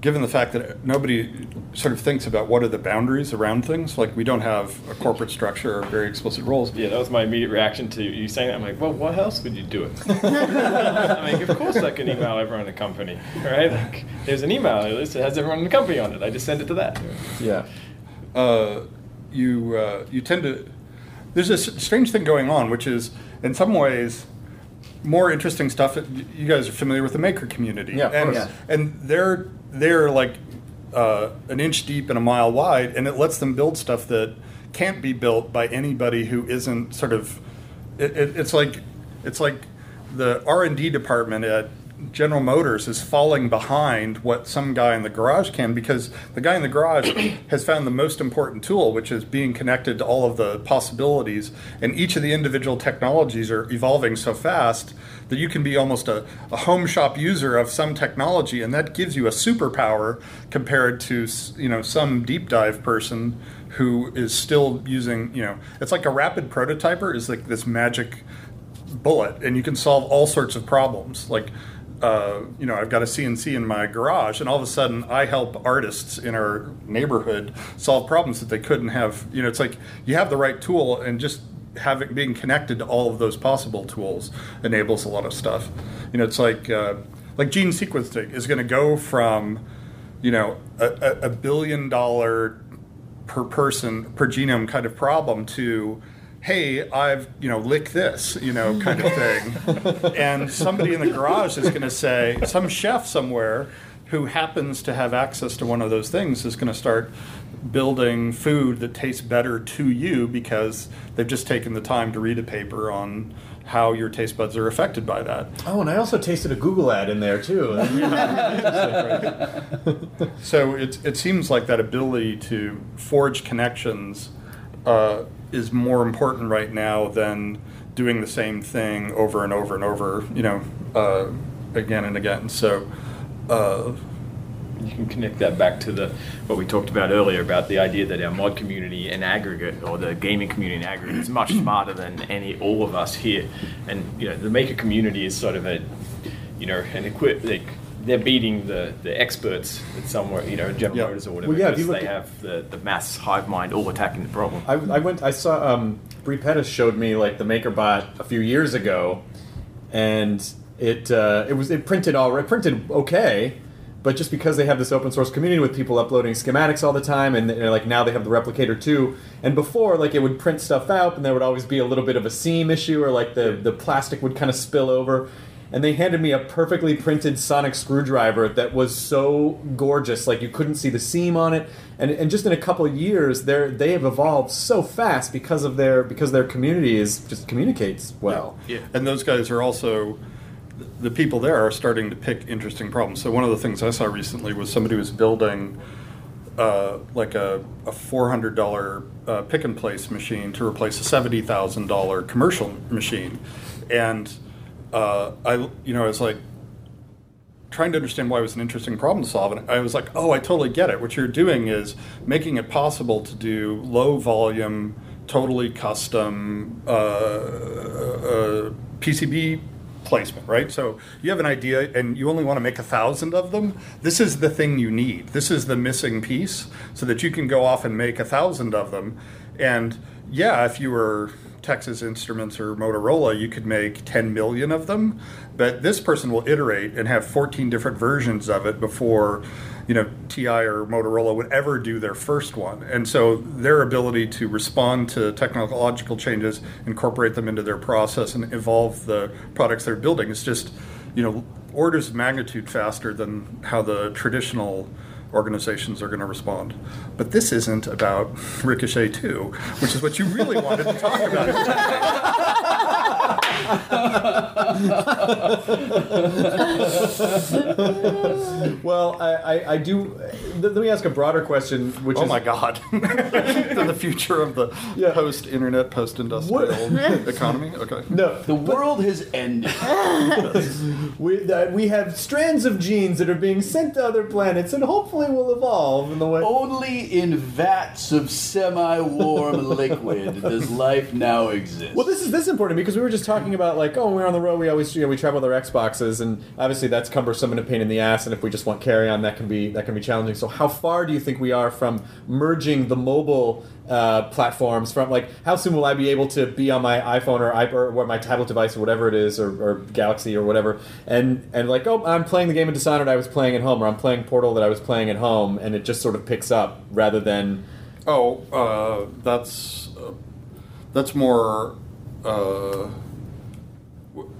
given the fact that nobody sort of thinks about what are the boundaries around things, like we don't have a corporate structure or very explicit roles. Yeah, that was my immediate reaction to you saying that. I'm like, well, what else would you do it? I mean, of course I can email everyone in the company, right? Like, there's an email list that has everyone in the company on it. I just send it to that. Yeah. uh, you uh, you tend to there's this strange thing going on, which is in some ways more interesting stuff. You guys are familiar with the maker community, Yeah, and course. and they're they're like uh, an inch deep and a mile wide, and it lets them build stuff that can't be built by anybody who isn't sort of. It, it, it's like it's like the R and D department at General Motors is falling behind what some guy in the garage can because the guy in the garage has found the most important tool, which is being connected to all of the possibilities. And each of the individual technologies are evolving so fast that you can be almost a, a home shop user of some technology, and that gives you a superpower compared to you know some deep dive person who is still using you know it's like a rapid prototyper is like this magic bullet and you can solve all sorts of problems like uh, you know i've got a cnc in my garage and all of a sudden i help artists in our neighborhood solve problems that they couldn't have. You know it's like you have the right tool and just having being connected to all of those possible tools enables a lot of stuff. You know it's like uh, like gene sequencing is going to go from you know a, a, a billion dollar per person per genome kind of problem to hey i've you know lick this you know kind of thing. And somebody in the garage is going to say some chef somewhere who happens to have access to one of those things is going to start building food that tastes better to you because they've just taken the time to read a paper on how your taste buds are affected by that. Oh, and I also tasted a Google ad in there too. So it, it seems like that ability to forge connections uh, is more important right now than doing the same thing over and over and over. You know, uh, again and again. So. Uh, you can connect that back to the what we talked about earlier about the idea that our mod community in aggregate or the gaming community in aggregate is much smarter than any all of us here and you know the maker community is sort of a you know an equip like they're beating the, the experts at somewhere you know General Yeah. Motors or whatever Well, yeah, if because you look they at- have the, the mass hive mind all attacking the problem I, I went. I saw. Um, Bre Pettis showed me like the MakerBot a few years ago, and it uh, it was it printed all it printed okay, but just because they have this open source community with people uploading schematics all the time, and, and, like now they have the replicator too, and before like it would print stuff out, and there would always be a little bit of a seam issue, or like the the plastic would kind of spill over. And they handed me a perfectly printed sonic screwdriver that was so gorgeous, like you couldn't see the seam on it. And, and just in a couple of years, they they have evolved so fast because of their because their community is just communicates well. Yeah. And those guys are also the people there are starting to pick interesting problems. So one of the things I saw recently was somebody was building uh, like a, a four hundred dollar uh, pick and place machine to replace a seventy thousand dollar commercial machine, and uh, I you know I was like trying to understand why it was an interesting problem to solve. And I was like, oh, I totally get it. What you're doing is making it possible to do low volume, totally custom uh, uh, PCB placement, right? So you have an idea and you only want to make a thousand of them. This is the thing you need. This is the missing piece so that you can go off and make a thousand of them. And yeah, if you were Texas Instruments or Motorola, you could make 10 million of them. But this person will iterate and have 14 different versions of it before, you know, TI or Motorola would ever do their first one. And so their ability to respond to technological changes, incorporate them into their process, and evolve the products they're building is just, you know, orders of magnitude faster than how the traditional organizations are going to respond. But this isn't about Ricochet 2, which is what you really wanted to talk about. well, I, I, I do. Let me ask a broader question, which oh is my God, the future of the Yeah. post-internet, post-industrial economy. Okay. no. The world has ended. We, that we have strands of genes that are being sent to other planets and hopefully will evolve in the way. Only in vats of semi-warm liquid does life now exist. Well, this is this is important because we were just talking about like, oh, when we're on the road, we always you know we travel with our Xboxes, and obviously that's cumbersome and a pain in the ass. And if we just want carry on, that can be that can be challenging. So, how far do you think we are from merging the mobile uh, platforms? From like, how soon will I be able to be on my iPhone or iPad or what my tablet device or whatever it is, or, or Galaxy or whatever, and and like, oh, I'm playing the game of Dishonored I was playing at home, or I'm playing Portal that I was playing at home, and it just sort of picks up rather than Oh, uh, that's uh, that's more. Uh,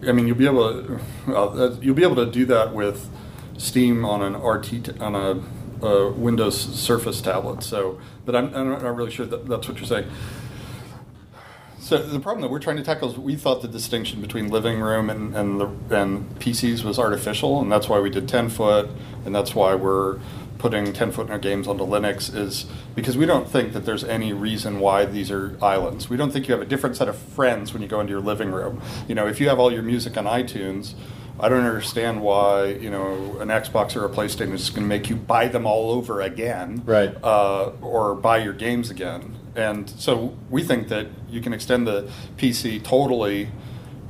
I mean, you'll be able to well, you'll be able to do that with Steam on an RT on a, a Windows Surface tablet. So, but I'm, I'm not really sure that that's what you're saying. So the problem that we're trying to tackle is we thought the distinction between living room and and, the, and PCs was artificial, and that's why we did ten foot, and that's why we're putting ten foot in our games onto Linux is because we don't think that there's any reason why these are islands. We don't think you have a different set of friends when you go into your living room. You know, if you have all your music on iTunes. I don't understand why you know an Xbox or a PlayStation is going to make you buy them all over again, Right. Uh, or buy your games again. And so we think that you can extend the PC totally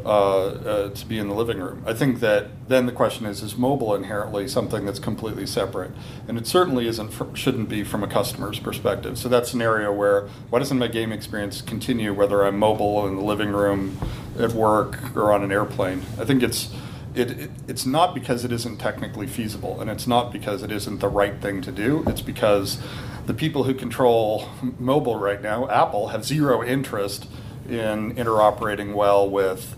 uh, uh, to be in the living room. I think that then the question is: Is mobile inherently something that's completely separate? And it certainly isn't. fr shouldn't be from a customer's perspective. So that's an area where why doesn't my game experience continue whether I'm mobile in the living room, at work, or on an airplane? I think it's it, it, it's not because it isn't technically feasible, and it's not because it isn't the right thing to do. It's because the people who control mobile right now, Apple, have zero interest in interoperating well with,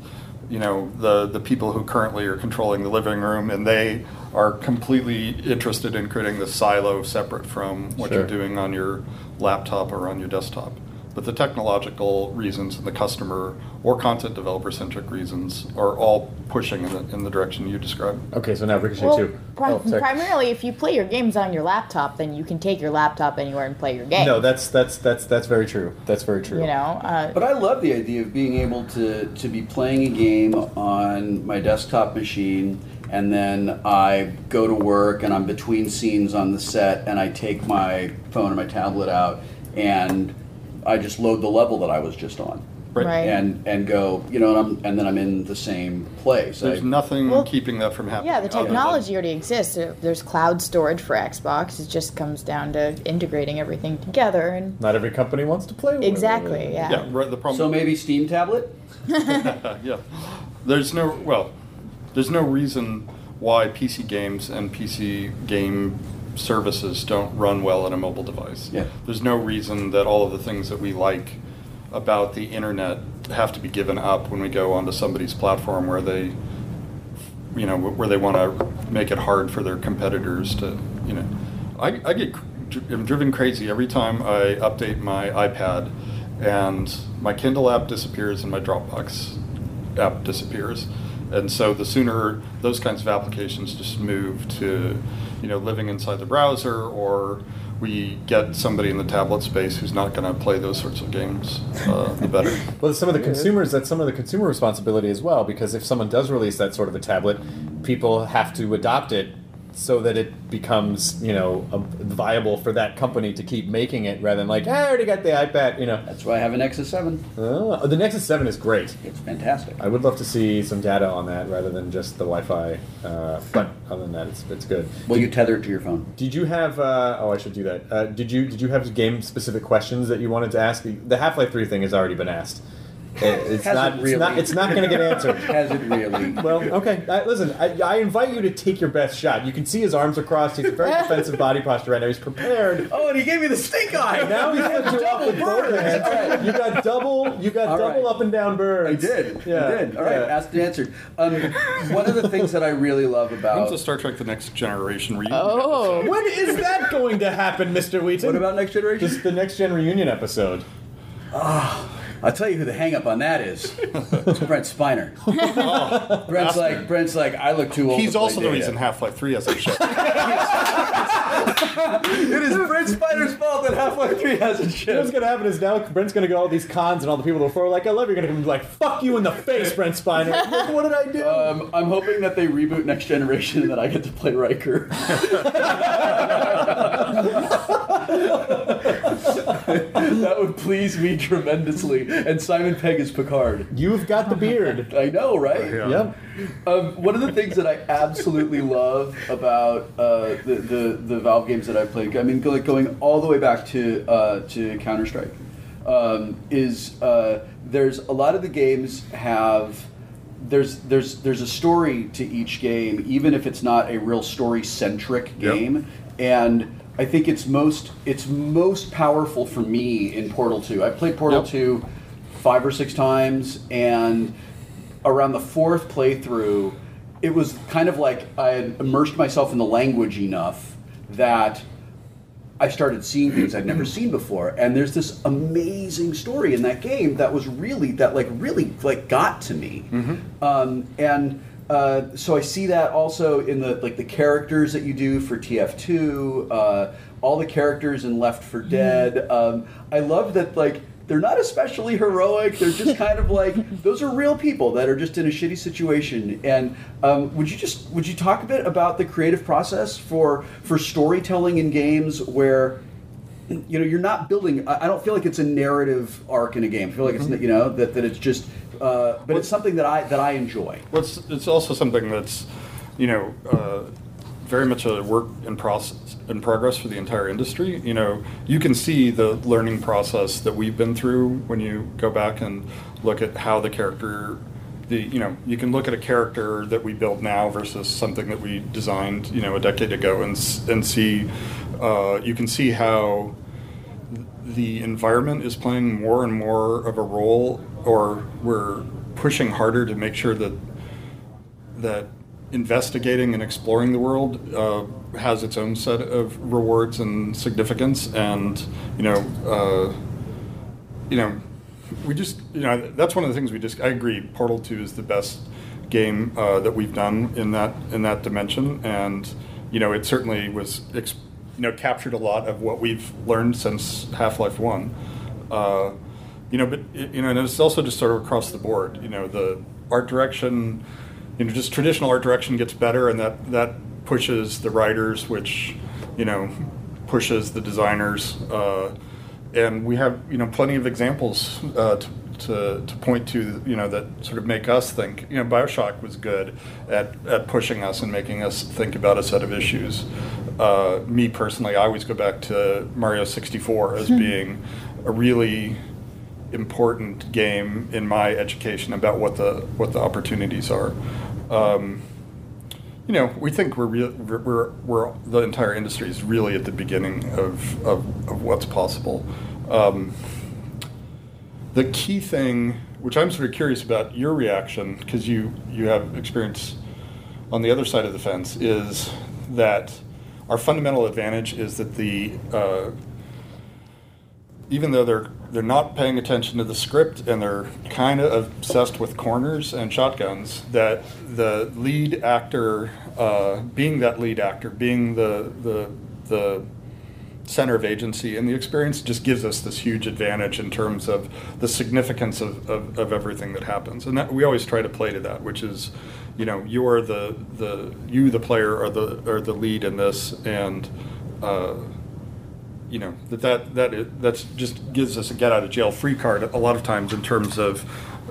you know, the the people who currently are controlling the living room, and they are completely interested in creating the silo separate from what Sure. you're doing on your laptop or on your desktop. But the technological reasons and the customer or content developer centric reasons are all pushing in the, in the direction you described. okay. So now Ricochet Well, too. pri- Oh, primarily, if you play your games on your laptop, then you can take your laptop anywhere and play your game. No, that's that's that's that's very true. That's very true. you know. Uh, But I love the idea of being able to, to be playing a game on my desktop machine and then I go to work and I'm between scenes on the set and I take my phone or my tablet out and I just load the level that I was just on. Right. Right. And and go, you know, and, I'm, and then I'm in the same place. There's I- nothing Well, keeping that from happening. Yeah, the other than- technology already exists. There- There's cloud storage for Xbox. It just comes down to integrating everything together and Not every company wants to play with exactly, it. yeah. Yeah, right. The problem. so maybe Steam tablet? yeah. There's no well, there's no reason why PC games and PC game services don't run well on a mobile device. Yeah. There's no reason that all of the things that we like about the internet have to be given up when we go onto somebody's platform where they you know where they want to make it hard for their competitors to you know I, I get I'm driven crazy every time I update my iPad and my Kindle app disappears and my Dropbox app disappears and so the sooner those kinds of applications just move to you know living inside the browser or we get somebody in the tablet space who's not going to play those sorts of games uh, the better. Well, some of the consumers, that's some of the consumer responsibility as well, because if someone does release that sort of a tablet, people have to adopt it so that it becomes, you know, a, viable for that company to keep making it rather than like, "Ah, I already got the iPad, you know. That's why I have an Nexus 7. Oh, the Nexus 7 is great. It's fantastic. I would love to see some data on that rather than just the Wi-Fi. Uh, but other than that, it's, it's good. Well, you tether it to your phone. Did you have? Uh, oh, I should do that. Uh, did you? Did you have game-specific questions that you wanted to ask? The Half-Life Three thing has already been asked. It- it's Has not. it It's really? not. It's not going to get answered. Has it really? Well, okay. I, listen, I, I invite you to take your best shot. You can see his arms are crossed. He's a very defensive body posture right now. He's prepared. Oh, and he gave me the stink eye. Now he's got you up with both hands. All right. You got double. You got All double right. up and down I did. Yeah. I did. All right. yeah. Asked and answered. Um, one of the things that I really love about When's about. the Star Trek: The Next Generation reunion? Oh. When is that going to happen, Mr. Wheaton? What about Next Generation? Just the next gen reunion episode? I'll tell you who the hang up on that is. It's Brent Spiner. Brent's like Brent's like I look too old. He's to play also the Data." reason Half-Life 3 has a show. It is Brent Spiner's fault that Half-Life 3 hasn't What's gonna happen is now Brent's gonna go to all these cons and all the people before like I love you are gonna come be like fuck you in the face, Brent Spiner. Like, what did I do? Um, I'm hoping that they reboot Next Generation and that I get to play Riker. that would please me tremendously. And Simon Pegg is Picard. You've got the beard. I know, right? Yep. Um, one of the things that I absolutely love about uh, the, the the Valve games that I've played, I mean, like going all the way back to uh, to Counter Strike, um, is uh, there's a lot of the games have there's there's there's a story to each game, even if it's not a real story centric Yep. game, and I think it's most it's most powerful for me in Portal Two. I played Portal Yep. Two five or six times, and around the fourth playthrough, it was kind of like I had immersed myself in the language enough that I started seeing things I'd never seen before. And there's this amazing story in that game that was really that like really like got to me. Um, and uh, so I see that also in the like the characters that you do for TF2, uh, all the characters in Left 4 Dead. Um, I love that like they're not especially heroic. They're just kind of like those are real people that are just in a shitty situation. And um, would you just would you talk a bit about the creative process for for storytelling in games where you know you're not building? I I don't feel like it's a narrative arc in a game. I feel like it's you know that, that it's just. Uh, but it's something that I that I enjoy. Well, it's, it's also something that's, you know, uh, very much a work in process in progress for the entire industry. You know, you can see the learning process that we've been through when you go back and look at how the character. The, you know you can look at a character that we build now versus something that we designed you know a decade ago and and see uh, you can see how the environment is playing more and more of a role, or we're pushing harder to make sure that that investigating and exploring the world uh, has its own set of rewards and significance, and you know, uh, you know, we just you know that's one of the things we just I agree. Portal Two is the best game uh, that we've done in that in that dimension, and you know, it certainly was. Ex- you know, captured a lot of what we've learned since Half Life One. Uh, you know, but you know, and it's also just sort of across the board. You know, the art direction. You you know, just traditional art direction gets better, and that that pushes the writers, which you know pushes the designers, uh, and we have you know plenty of examples uh, to, to to point to you know that sort of make us think. You know, Bioshock was good at at pushing us and making us think about a set of issues. Uh, me personally, I always go back to Mario 64 as being a really important game in my education about what the what the opportunities are. Um, you know, we think we're, we're, we're, we're the entire industry is really at the beginning of, of, of what's possible. Um, the key thing, which I'm sort of curious about your reaction, because you, you have experience on the other side of the fence, is that our fundamental advantage is that the uh, even though they're they're not paying attention to the script and they're kind of obsessed with corners and shotguns, that the lead actor, uh, being that lead actor, being the the the center of agency and the experience just gives us this huge advantage in terms of the significance of, of, of everything that happens. And that we always try to play to that which is you know you're the the you the player are the are the lead in this and uh, you know that that that is, that's just gives us a get out of jail free card a lot of times in terms of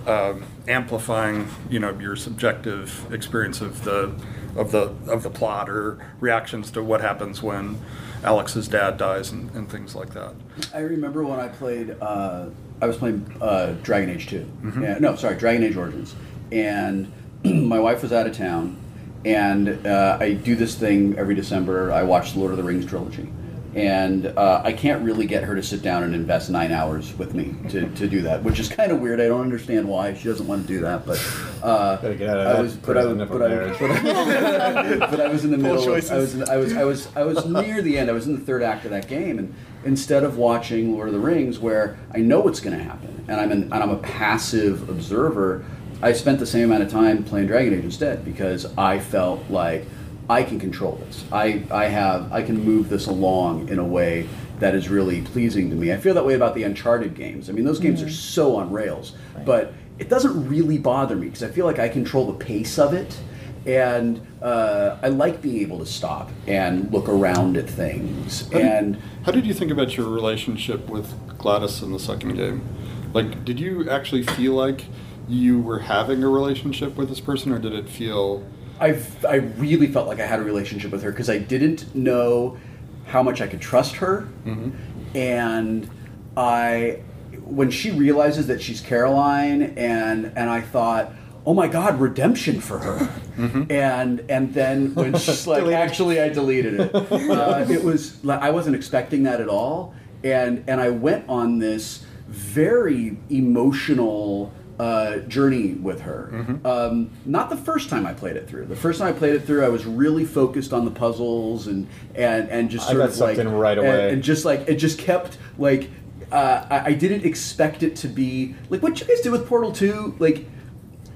um, amplifying you know your subjective experience of the of the of the plot or reactions to what happens when Alyx's dad dies and, and things like that. I remember when I played. Uh, I was playing uh, Dragon Age 2 Yeah, no, sorry, Dragon Age Origins, and my wife was out of town, and uh, I do this thing every December. I watch the Lord of the Rings trilogy, and uh, I can't really get her to sit down and invest nine hours with me to, to do that, which is kind of weird. I don't understand why she doesn't want to do that, but uh, get out of I was, but I, was- but, I, but I was in the middle. Of, I was in, I was I was I was near the end. I was in the third act of that game, and instead of watching Lord of the Rings, where I know what's going to happen, and I'm an, and I'm a passive observer, I spent the same amount of time playing Dragon Age instead because I felt like I can control this. I I have I can move this along in a way that is really pleasing to me. I feel that way about the Uncharted games. I mean, those games are so on rails, but it doesn't really bother me because I feel like I control the pace of it and uh, I like being able to stop and look around at things. How did- And how did you think about your relationship with GLaDOS in the second game? Like, did you actually feel like you were having a relationship with this person, or did it feel? I've, I really felt like I had a relationship with her because I didn't know how much I could trust her, and I, when she realizes that she's Caroline, and and I thought. Oh my God! Redemption for her, and and then when she's like, actually, I deleted it. Uh, it was like I wasn't expecting that at all, and and I went on this very emotional uh, journey with her. Um, not the first time I played it through. The first time I played it through, I was really focused on the puzzles and and and just sort of like right and- away. and just like it just kept like. Uh, I, I didn't expect it to be like what you guys did with Portal Two. Like,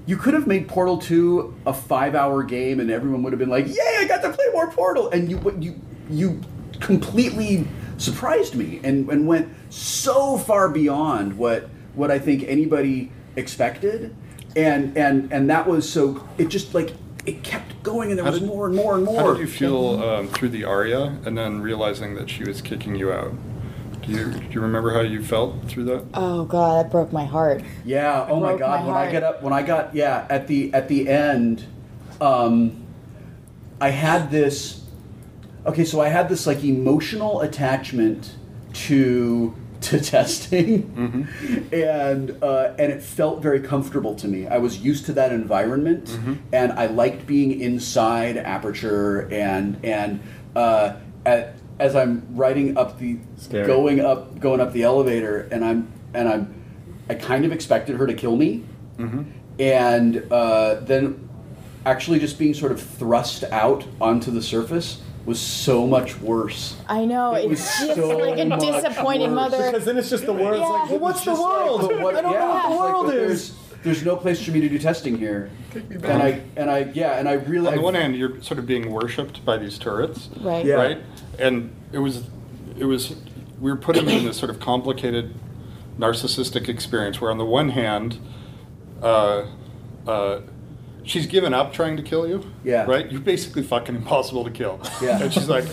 you could have made Portal Two a five-hour game, and everyone would have been like, "Yay, I got to play more Portal!" And you, what you, you completely surprised me and, and went so far beyond what what I think anybody expected, and and and that was so. It just like it kept going, and there How was did- more and more and more. How did you feel um, through the aria, and then realizing that she was kicking you out? Do you do you remember how you felt through that? Oh god, that broke my heart. Yeah. Oh my God. my when I heart. get up, when I got yeah at the at the end, um, I had this. Okay, so I had this like emotional attachment to to testing, and uh, and it felt very comfortable to me. I was used to that environment, and I liked being inside Aperture, and and uh, at, as I'm riding up the Scary. going up going up the elevator, and I'm and I'm I kind of expected her to kill me, and uh, then actually just being sort of thrust out onto the surface was so much worse. I know, It it's was just so like a much disappointed worse. mother. Because then it's just the words Yeah. like, well, what's the It's just like, world? what- I don't know what the it's like, world is. There's, there's no place for me to do testing here. And I and I yeah, and I really On the I- one hand, you're sort of being worshipped by these turrets, Right. Yeah. right? And it was, it was, we were putting you in this sort of complicated, narcissistic experience where, on the one hand, uh, uh, she's given up trying to kill you. Yeah. Right? You're basically fucking impossible to kill. Yeah. And she's like,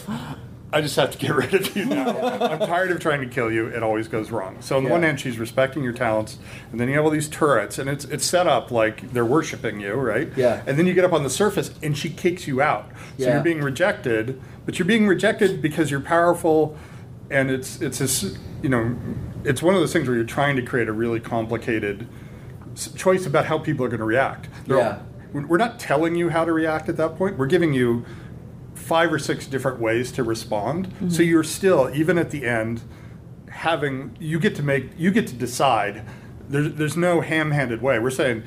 I just have to get rid of you now. I'm tired of trying to kill you. It always goes wrong. So on the Yeah. one hand, she's respecting your talents, and then you have all these turrets, and it's it's set up like they're worshiping you, right? Yeah. And then you get up on the surface, and she kicks you out. So Yeah. you're being rejected, but you're being rejected because you're powerful, and it's it's this you know, it's one of those things where you're trying to create a really complicated choice about how people are going to react. They're- Yeah. we're we're not telling you how to react at that point. We're giving you five or six different ways to respond. So mm-hmm. you're still, even at the end, having you get to make you get to decide. There's there's no ham-handed way. We're saying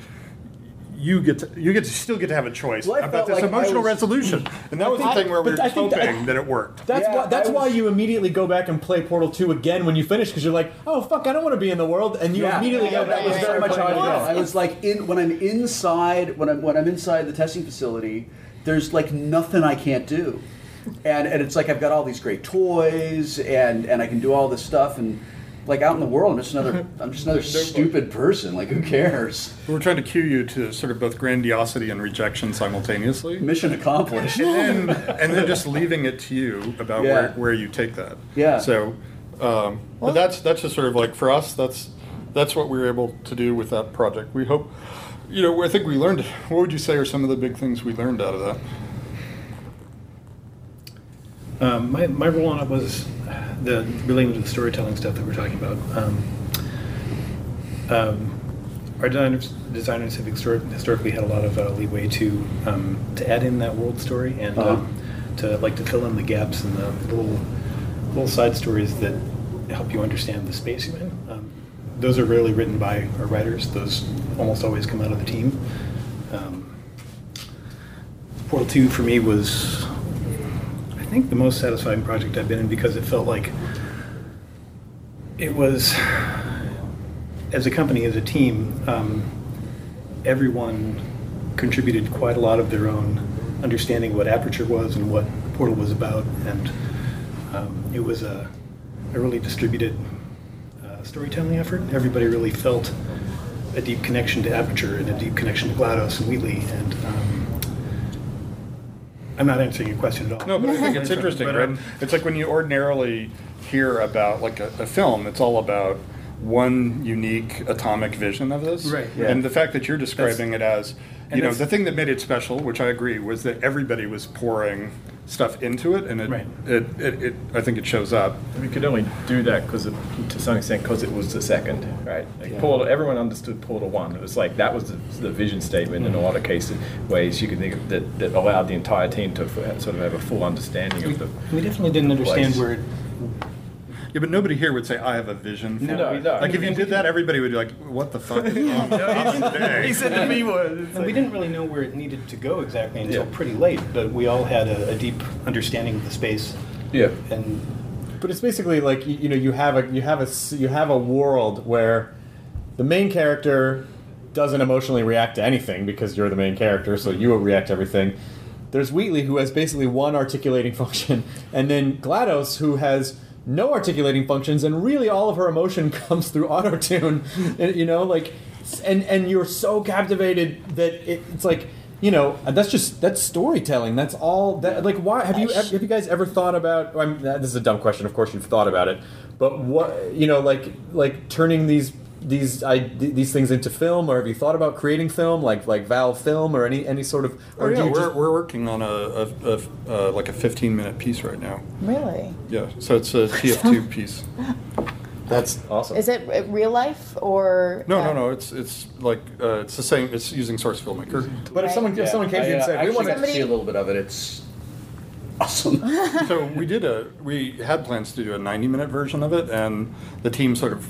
you get to you get to still get to have a choice Well, about this like emotional was- resolution, and that was the I- thing where we but were hoping that- that, it worked. That's Yeah, why. That's I why you immediately go back and play Portal Two again when you finish because you're like, oh fuck, I don't want to be in the world, and you Yeah, immediately yeah, go that back was and very much how I playing felt. I was like in when I'm inside when I'm when I'm inside the testing facility. There's like nothing I can't do, and and it's like I've got all these great toys and and I can do all this stuff and like out in the world I'm just another I'm just another stupid person. Like who cares? We're trying to cue you to sort of both grandiosity and rejection simultaneously. Mission accomplished. and then, and then just leaving it to you about Yeah. where, where you take that. Yeah. So, um, but that's that's just sort of like for us. That's that's what we were able to do with that project. We hope, you know, I think we learned. What would you say are some of the big things we learned out of that? Um, my, my role on it was the relating to the storytelling stuff that we're talking about. Um, um, our designers, designers have historically had a lot of uh, leeway to um, to add in that world story and Uh-huh. um, to like to fill in the gaps and the little little side stories that help you understand the space you're in. Um, those are rarely written by our writers. Those almost always come out of the team. Um, Portal Two for me was think the most satisfying project I've been in because it felt like it was, as a company, as a team, um, everyone contributed quite a lot of their own understanding what Aperture was and what Portal was about, and um, it was a, a really distributed uh, storytelling effort. Everybody really felt a deep connection to Aperture and a deep connection to GLaDOS and Wheatley, and um, I'm not answering your question at all. No, but I think it's interesting, But, right? um, It's like when you ordinarily hear about like a, a film, it's all about one unique atomic vision of this. Right. Yeah. And the fact that you're describing it as, and you know, that's- the thing that made it special, which I agree, was that everybody was pouring stuff into it, and it, Right. it, it, it, I think it shows up. We could only do that because, to some extent, because it was the second, right? Like Portal, everyone understood Portal One. It was like that was the, the vision statement in a mm. lot of cases, ways you could think of that, that allowed the entire team to f- sort of have a full understanding of the. We definitely didn't understand place. where it Yeah, but nobody here would say, I have a vision. For No, it." no. Like if you did that, everybody would be like, what the fuck is wrong with us today? He said to me was. And we didn't really know where it needed to go exactly until Yeah. pretty late, but we all had a, a deep understanding of the space. Yeah. And But it's basically like you, you know you have a you have a you have a world where the main character doesn't emotionally react to anything because you're the main character, so you will react to everything. There's Wheatley who has basically one articulating function, and then GLaDOS who has no articulating functions, and really all of her emotion comes through auto tune. you know, like, and and you're so captivated that it, it's like. You know, that's just that's storytelling. That's all. That like, why have you have you guys ever thought about? I mean, this is a dumb question. Of course, you've thought about it, but what you know, like like turning these these I, these things into film, or have you thought about creating film, like like Valve Film, or any any sort of? Oh, yeah, we're, just- we're working on a, a, a uh, like a 15 minute piece right now. Really? Yeah, so it's a TF2 piece. that's awesome. Is it uh, real life or? No, uh, no, no. It's it's like uh, it's the same. It's using Source Filmmaker. but if someone if someone came to you and said, "We want to to," see a little bit of it. It's awesome. so we did a we had plans to do a 90 minute version of it, and the team sort of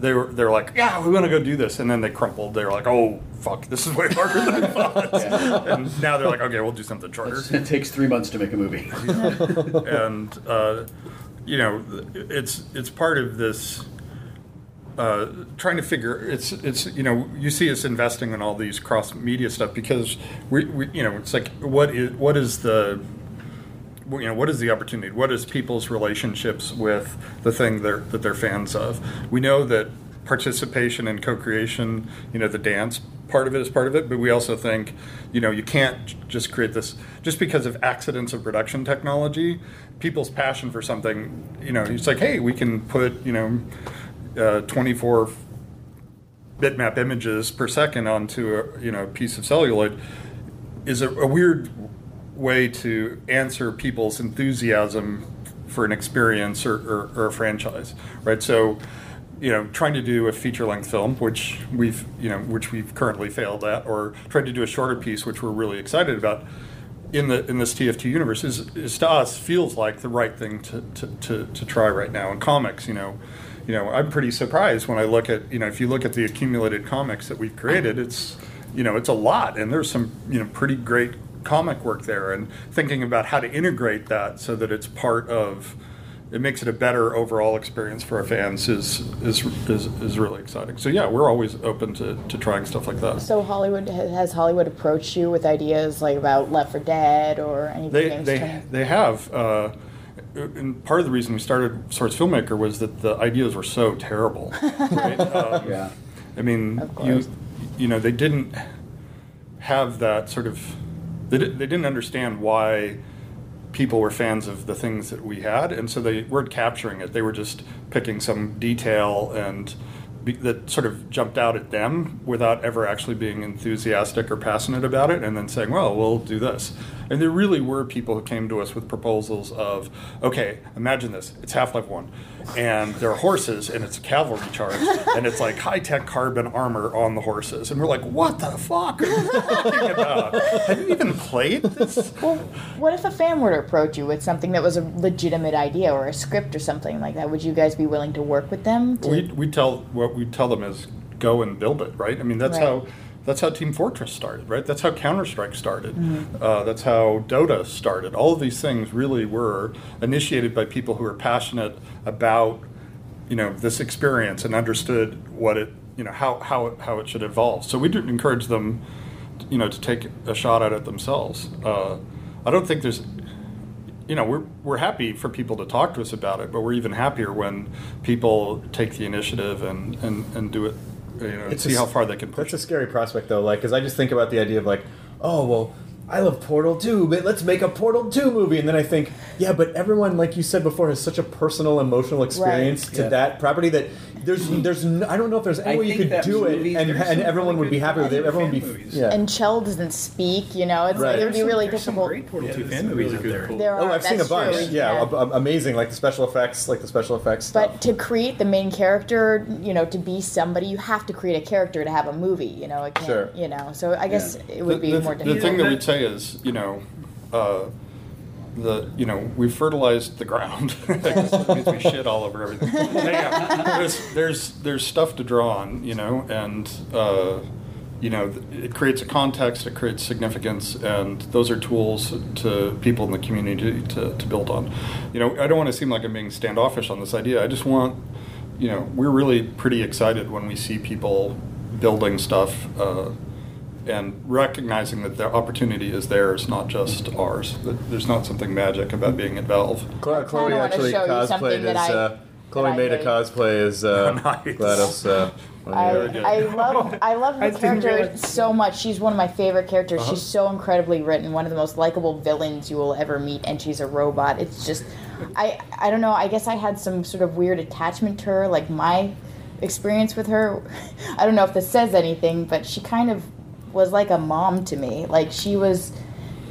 they were they were like, yeah, we want to go do this, and then they crumpled. They were like, oh fuck, this is way harder than I thought. And now they're like, okay, we'll do something shorter. it takes three months to make a movie. and uh, you know it's it's part of this uh, trying to figure it's it's you know you see us investing in all these cross media stuff because we, we you know it's like what is what is the you know what is the opportunity what is people's relationships with the thing they're, that they're fans of we know that participation and co-creation you know the dance part of it is part of it, but we also think, you know, you can't just create this just because of accidents of production technology. People's passion for something, you know, it's like, hey, we can put, you know, uh, 24 bitmap images per second onto a you know piece of celluloid is a, a weird way to answer people's enthusiasm for an experience or, or, or a franchise, right? So, you know, trying to do a feature-length film, which we've you know which we've currently failed at, or trying to do a shorter piece, which we're really excited about. In the in this TF2 universe is, is to us feels like the right thing to, to, to, to try right now in comics. You know, you know, I'm pretty surprised when I look at, you know, if you look at the accumulated comics that we've created, it's, you know, it's a lot, and there's some, you know, pretty great comic work there, and thinking about how to integrate that so that it's part of, it makes it a better overall experience for our fans is is is, is really exciting. So yeah, we're always open to, to trying stuff like that. So Hollywood has Hollywood approached you with ideas like about Left 4 Dead or anything? They they they have. Uh, and part of the reason we started Source Filmmaker was that the ideas were so terrible. Right? Um, Yeah. I mean, Of you you know they didn't have that sort of they, di- they didn't understand why people were fans of the things that we had, and so they weren't capturing it. They were just picking some detail and be, that sort of jumped out at them without ever actually being enthusiastic or passionate about it, and then saying, "Well, we'll do this." And there really were people who came to us with proposals of, "Okay, imagine this: it's Half Life One, and there are horses, and it's a cavalry charge, and it's like high tech carbon armor on the horses," and we're like, "What the fuck are you talking about? Have you even played this?" Well, what if a fan were to approach you with something that was a legitimate idea or a script or something like that? Would you guys be willing to work with them? To, we we tell what we tell them is go and build it, right? I mean, that's Right. how that's how Team Fortress started, right? That's how Counter Strike started. Mm-hmm. Uh, that's how Dota started. All of these things really were initiated by people who were passionate about you know this experience and understood what it you know how how it, how it should evolve. So we didn't encourage them, you know, to take a shot at it themselves. Uh, I don't think there's you know, we're, we're happy for people to talk to us about it, but we're even happier when people take the initiative and, and, and do it, you know, It's see a how far they can push That's a scary prospect, though. Like, because I just think about the idea of like, oh well, I love Portal 2, but let's make a Portal 2 movie, and then I think, yeah, but everyone, like you said before, has such a personal, emotional experience to Yeah. that property that there's, there's, n- I don't know if there's any I way you could that do it, and, and everyone really would be happy with it. Everyone would be, yeah. and Chell doesn't speak, you know, it's Right. like it would be really some- there's some difficult. great Portal Yeah, 2 fan movies really out good there. Portal- There Oh, I've seen a bunch. true, yeah, ab- ab- amazing. Like the special effects, like the special effects stuff. But to create the main character, you know, to be somebody, you have to create a character to have a movie. You know, it can't, Sure. you know. So I guess it would be the, the, more the thing that we'd say is, you know, uh, the you know we've fertilized the ground. we shit all over everything. Yeah, there's there's there's stuff to draw on, you know, and uh, you know it creates a context, it creates significance, and those are tools to people in the community to, to build on. You know, I don't want to seem like I'm being standoffish on this idea. I just want, you know, we're really pretty excited when we see people building stuff. Uh, and recognizing that the opportunity is theirs, not just ours. That there's not something magic about being at Valve. Chloe, Chloe actually show you cosplayed as. I- uh, Chloe made a cosplay as uh, Nice. GLaDOS. Uh, I, you were- good. I love I love I the didn't character so much. She's one of my favorite characters. Uh-huh. She's so incredibly written. One of the most likable villains you will ever meet, and she's a robot. It's just, I I don't know. I guess I had some sort of weird attachment to her. Like my experience with her, I don't know if this says anything, but she kind of was like a mom to me. Like she was,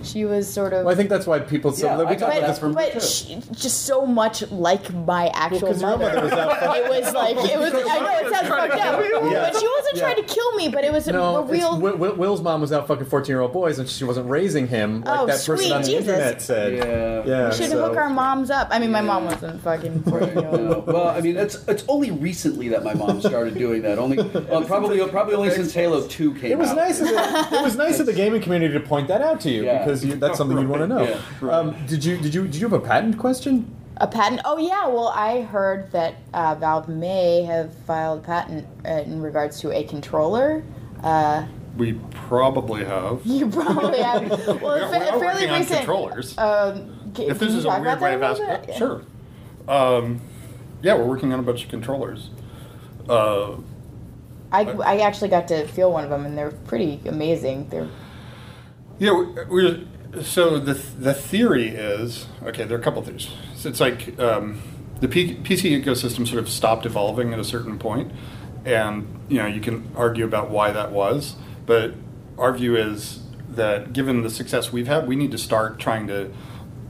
she was sort of. Well, I think that's why people. So Yeah, we I talked got about that this from. but she, just so much like my actual 'cause your mother. mother was out fucking- it was like it was. I know it sounds fucked up, Yeah. but she wasn't Yeah. trying to kill me. But it was a, No, a it's- real. Wil, Wil- Wil's mom was out fucking fourteen-year-old boys, and she wasn't raising him like Oh, that person sweet on the Jesus. internet said. Yeah. yeah. we should so- hook our moms up. I mean, my mom wasn't fucking fourteen year No. Well, I mean, it's it's only recently that my mom started doing that. Only well, probably probably only since Halo Two came It was out. nice. It was nice of the gaming community to point that out to you Yeah. Because you, that's something you'd want to know. Yeah, um, did you did you did you have a patent question? A patent? Oh yeah. Well, I heard that uh, Valve may have filed a patent uh, in regards to a controller. Uh, We probably have. you probably have. Well, We it's are, fa- we are fairly working on recent. controllers. Um, ca- if can this you is a weird way that of asking, little bit? sure. Um, yeah, we're working on a bunch of controllers. Uh, I, I actually got to feel one of them, and they're pretty amazing. They're Yeah, we- we're, so the the theory is okay. There are a couple things. So it's like um, the P, PC ecosystem sort of stopped evolving at a certain point, and you know you can argue about why that was, but our view is that given the success we've had, we need to start trying to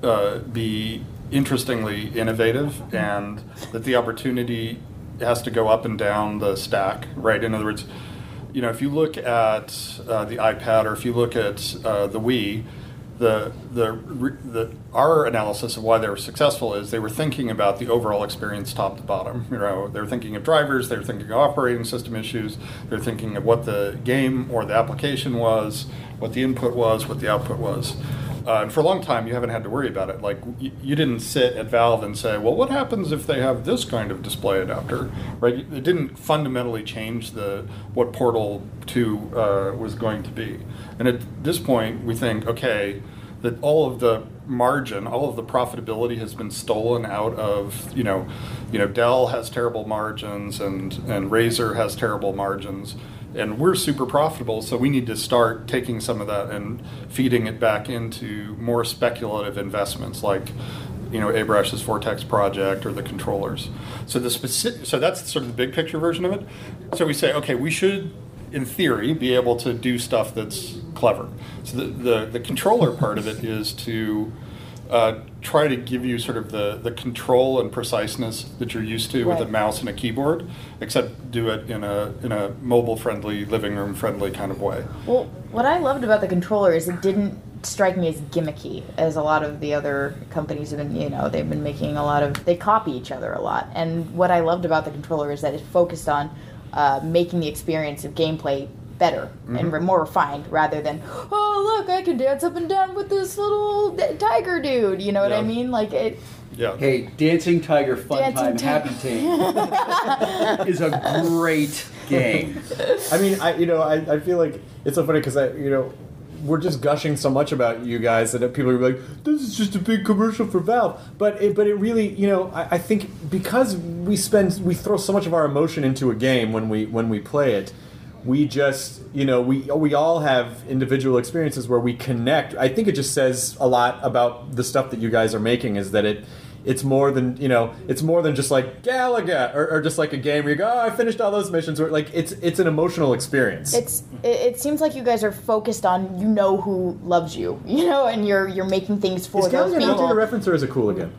uh, be interestingly innovative, and that the opportunity has to go up and down the stack. Right. In other words you know, if you look at uh, the iPad or if you look at uh, the Wii, the, the the our analysis of why they were successful is they were thinking about the overall experience top to bottom. You know, they were thinking of drivers, they were thinking of operating system issues, they're thinking of what the game or the application was, what the input was, what the output was. Uh, and for a long time, you haven't had to worry about it. Like you, you didn't sit at Valve and say, "Well, what happens if they have this kind of display adapter?" Right? It didn't fundamentally change the what Portal Two uh, was going to be. And at this point, we think, okay, that all of the margin, all of the profitability has been stolen out of you know, you know, Dell has terrible margins and and Razer has terrible margins and we're super profitable, so we need to start taking some of that and feeding it back into more speculative investments like you know Abrash's Vortex project or the controllers. So the specific, so that's sort of the big picture version of it. So we say, okay, we should, in theory, be able to do stuff that's clever. So the the, the controller part of it is to uh, try to give you sort of the, the control and preciseness that you're used to with a mouse and a keyboard, except do it in a in a mobile friendly, living room friendly kind of way. Well, what I loved about the controller is it didn't strike me as gimmicky as a lot of the other companies have been, you know, they've been making a lot of, they copy each other a lot. And what I loved about the controller is that it focused on uh, making the experience of gameplay better and re- more refined rather than, oh, look, I can dance up and down with this little d- tiger dude. You know what I mean? Like, it, Yeah. Hey, Dancing Tiger Fun Dancing Time Ti- Happy Team is a great game. I mean, I you know, I, I feel like it's so funny because I you know we're just gushing so much about you guys that people are like, this is just a big commercial for Valve. But it, but it really, you know, I, I think because we spend we throw so much of our emotion into a game when we when we play it. We just, you know, we we all have individual experiences where we connect. I think it just says a lot about the stuff that you guys are making. Is that it? It's more than you know. It's more than just like Galaga or, or just like a game where you go, "Oh, I finished all those missions." Or like it's it's an emotional experience. it's it, it seems like you guys are focused on you know who loves you, you know, and you're you're making things for Is those Galaga people. outdated reference or is it cool again?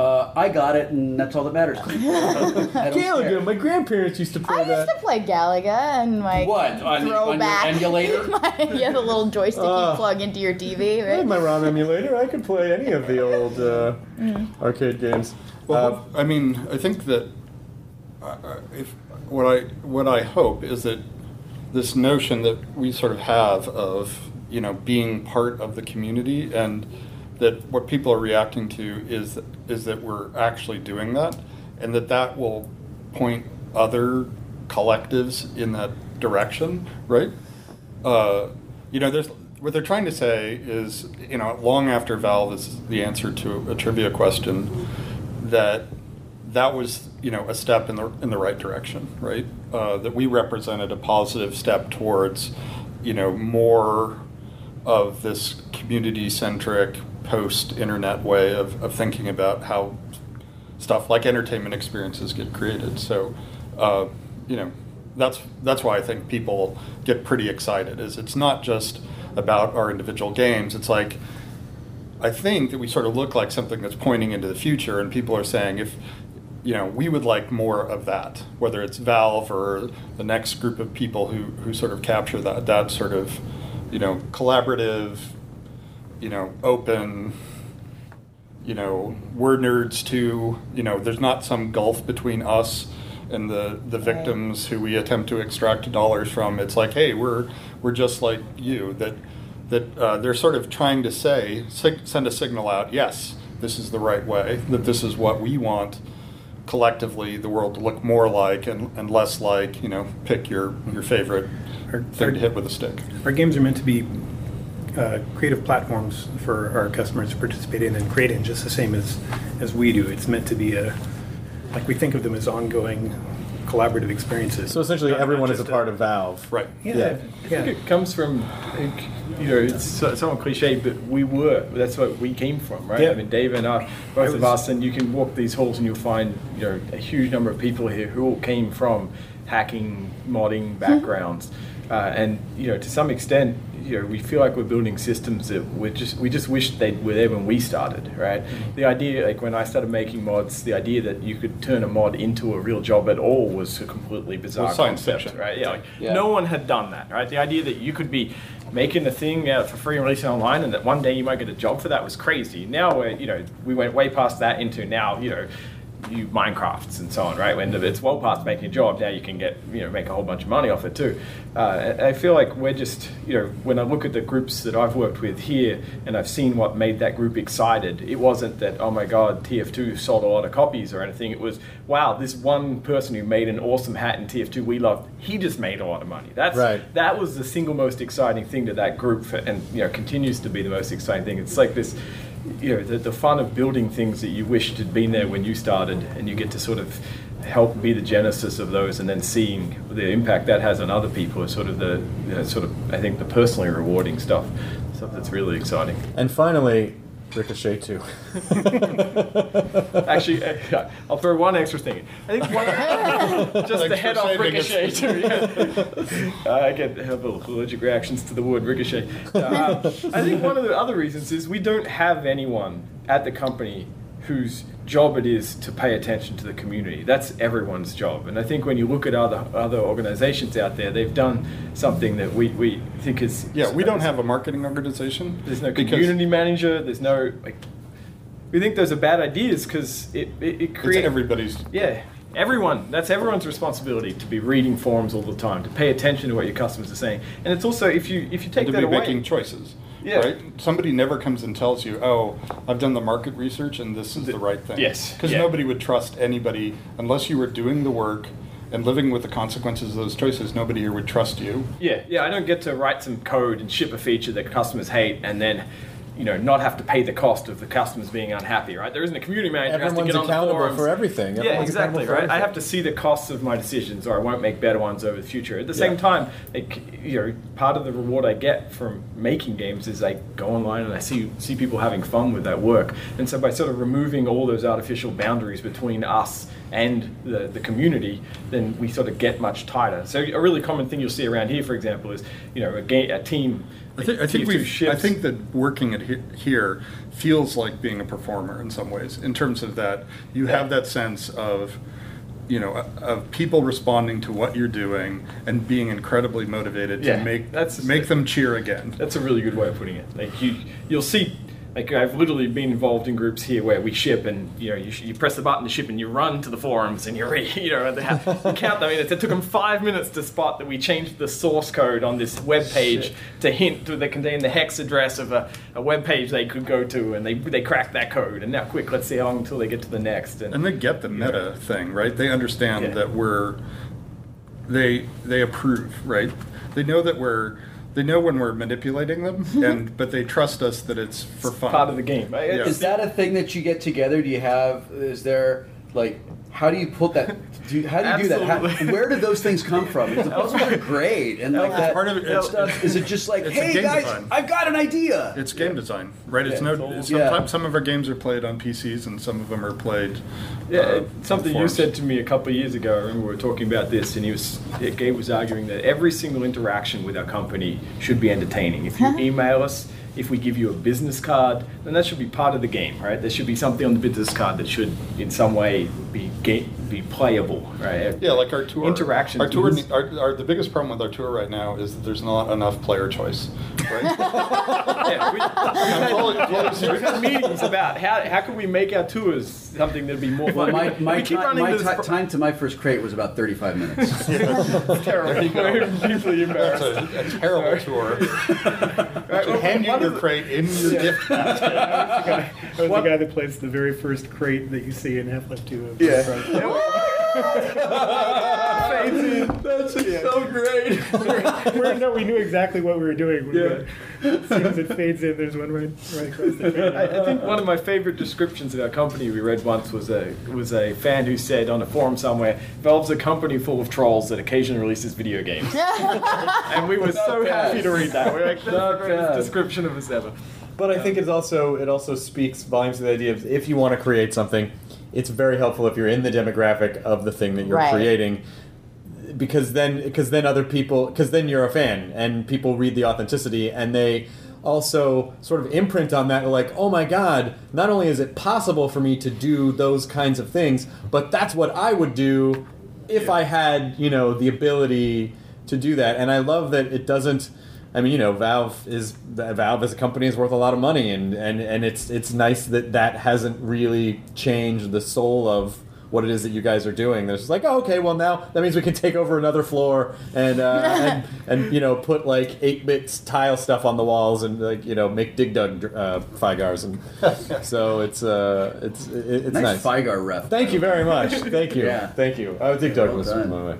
Uh, I got it, and that's all that matters. to me. I don't care. Galaga, my grandparents used to play I that. used to play Galaga and my What, on- on your throwback emulator? my, yeah, the little joystick Ah. you plug into your TV, I had right? my ROM emulator. I could play any of the old uh, arcade games. Well, I mean, I think that uh, uh, if what I what I hope is that this notion that we sort of have of you know being part of the community and that what people are reacting to is is that we're actually doing that and that that will point other collectives in that direction, right? Uh, you know, there's what they're trying to say is, you know, long after Valve is the answer to a trivia question, that that was, you know, a step in the in the right direction, right? Uh, that we represented a positive step towards, you know, more of this community-centric post-internet way of, of thinking about how stuff like entertainment experiences get created. So, uh, you know, that's that's why I think people get pretty excited. Is it's not just about our individual games. It's like I think that we sort of look like something that's pointing into the future, and people are saying if you know we would like more of that, whether it's Valve or the next group of people who who sort of capture that that sort of you know collaborative, you know open you know, we're nerds too. You know, there's not some gulf between us and the, the victims who we attempt to extract dollars from. It's like, hey, we're we're just like you. That that uh, they're sort of trying to say, sig- send a signal out. Yes, this is the right way. That this is what we want collectively the world to look more like and, and less like. You know, pick your your favorite Our- our- thing to hit with a stick. Our games are meant to be uh, creative platforms for our customers to participate in and create in, just the same as as we do. It's meant to be a like we think of them as ongoing collaborative experiences. So essentially, Not- not everyone is a just part of Valve. Right. Yeah, Yeah. I think it comes from, you know, it's so- somewhat cliche, but we were. That's what we came from, right? Yeah. I mean, Dave and I, both I of us, and you can walk these halls and you'll find, you know, a huge number of people here who all came from hacking, modding backgrounds, uh, and you know, to some extent, you know, we feel like we're building systems that we just we just wish they were there when we started, right? Mm-hmm. The idea, like when I started making mods, the idea that you could turn a mod into a real job at all was a completely bizarre Well, concept, fiction. right? Yeah, like Yeah. no one had done that, right? The idea that you could be making a thing uh, for free and releasing online, and that one day you might get a job for that was crazy. Now we're, you know, we went way past that into now, you know, you Minecrafts and so on, right? When it's well past making a job, now you can get, you know, make a whole bunch of money off it too. Uh, I feel like we're just, you know, when I look at the groups that I've worked with here, and I've seen what made that group excited, it wasn't that, oh my God, TF2 sold a lot of copies or anything. It was, wow, this one person who made an awesome hat in TF2 we loved, he just made a lot of money. That's Right. that was the single most exciting thing to that group, for, and you know continues to be the most exciting thing. It's like this, you know, the, the fun of building things that you wished had been there when you started, and you get to sort of help be the genesis of those, and then seeing the impact that has on other people is sort of the you know, sort of I think the personally rewarding stuff, stuff that's really exciting. And finally, Ricochet too. Actually, uh, I'll throw one extra thing. in. I think one, just the head off ricochet. Too, yeah. Uh, I get have allergic reactions to the word ricochet. Uh, I think one of the other reasons is we don't have anyone at the company whose job it is to pay attention to the community. That's everyone's job. And I think when you look at other other organizations out there, they've done something that we, we think is Yeah, we don't have a marketing organization. there's no community manager. There's no like. We think those are bad ideas because it it, it creates everybody's. yeah, everyone. That's everyone's responsibility to be reading forums all the time, to pay attention to what your customers are saying, and it's also if you if you take to that be away, making choices. Yeah. Right? Somebody never comes and tells you, "Oh, I've done the market research and this is the, right thing." yes, Because yeah. nobody would trust anybody unless you were doing the work and living with the consequences of those choices. Nobody here would trust you. yeah, yeah. I don't get to write some code and ship a feature that customers hate, and then. You know, not have to pay the cost of the customers being unhappy, right? There isn't a community manager who has to Everyone's get on the accountable forums. for everything. Yeah, exactly, accountable right? I have to see the costs of my decisions, or I won't make better ones over the future. At the same time, like, you know, part of the reward I get from making games is I go online and I see see people having fun with that work. And so by sort of removing all those artificial boundaries between us and the, the community, then we sort of get much tighter. So a really common thing you'll see around here, for example, is you know a, game, a team. I think, I think we. I think that working at he- here feels like being a performer in some ways, in terms of that you have that sense of, you know, of people responding to what you're doing and being incredibly motivated Yeah, to make that's- make them cheer again. That's a really good way of putting it. Like you, you'll see. Like I've literally been involved in groups here where we ship, and you know, you, sh- you press the button to ship, and you run to the forums, and you re- you know, they have, you count the minutes. It took them five minutes to spot that we changed the source code on this web page to hint to that contain the hex address of a, a web page they could go to, and they they cracked that code. And now, quick, let's see how long until they get to the next. And they get the meta thing, right? They understand Yeah. that we're they they approve, right? They know that we're they know when we're manipulating them, mm-hmm. and but they trust us that it's for fun. part of the game. I- Yeah. Is that a thing that you get together? Do you have? Is there like? How do you put that? Do you, how do you do that? How, where did those things come from? Because those are great, and like that part of it- it's- stuff. Is it just like, hey guys, design. I've got an idea? It's game design, right? It's Yeah, no. it's all- it's Yeah. sometimes some of our games are played on PCs, and some of them are played. Yeah, uh, something you said to me a couple of years ago. I remember we were talking about this, and he was Gabe was arguing that every single interaction with our company should be entertaining. If you email us, if we give you a business card, then that should be part of the game, right? There should be something on the business card that should, in some way, be be playable, right? Yeah, like our tour. Interaction Our tour. Our, our, the biggest problem with our tour right now is that there's not enough player choice. Right? Yeah, we, I'm fully- fully we've had meetings about how, how can we make our tours something that'd be more Well, fun. my, We- my, we keep ti- running my into this pro- time to my first crate was about 35 minutes. terrible. Deeply That's embarrassed. a, a terrible tour. Right, well, Hand you one your of the- crate in your gift basket. I was What- the guy that plays the very first crate that you see in Half-Life 2. Yeah. That's so great. We're, no, we knew exactly what we were doing. We were- as soon as it fades in, there's one right, right across the frame. I, I think one of my favorite descriptions of our company we read once was a was a fan who said on a forum somewhere, "Valve's a company full of trolls that occasionally releases video games," and we were so happy to read that. We're like, that's the greatest description of us ever. But I think it's also it also speaks volumes to the idea of if you want to create something, it's very helpful if you're in the demographic of the thing that you're Right. creating, because then because then other people because then you're a fan and people read the authenticity and they also sort of imprint on that like oh my god not only is it possible for me to do those kinds of things but that's what I would do if I had you know the ability to do that and I love that it doesn't I mean, you know, Valve is Valve as a company is worth a lot of money, and, and, and it's it's nice that that hasn't really changed the soul of what it is that you guys are doing. There's just like, oh, okay, well now that means we can take over another floor and uh, and, and you know put like eight bits tile stuff on the walls and like you know make dig dug uh, Fygars and so it's uh it's it, it's Nice nice. Fygar ref. Thank you very much. Thank you. Yeah. Thank you. Oh, Dig Dug Well was done. by the way.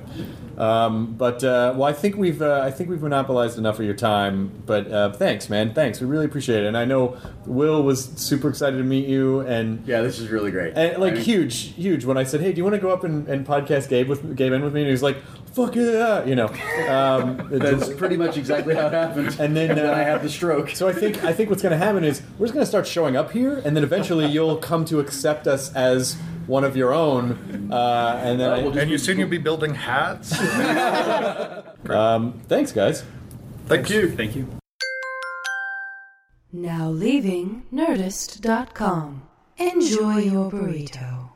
Um, but uh, well, I think we've uh, I think we've monopolized enough of your time. But uh, thanks, man. Thanks. We really appreciate it. And I know Wil was super excited to meet you, and Yeah, this is really great. and like I mean- huge, huge. When I said, "Hey, do you want to go up and, and podcast Gabe with Gabe in with me?" and he was like, "Fuck yeah," you know. Um, That's just- pretty much exactly how it happened. and then uh, I had the stroke. So I think I think what's going to happen is we're just going to start showing up here, and then eventually you'll come to accept us as one of your own, uh, and then I- we'll And you soon you'll be building hats. um, thanks, guys. Thank you. Thank you. Now leaving Nerdist.com. Enjoy your burrito.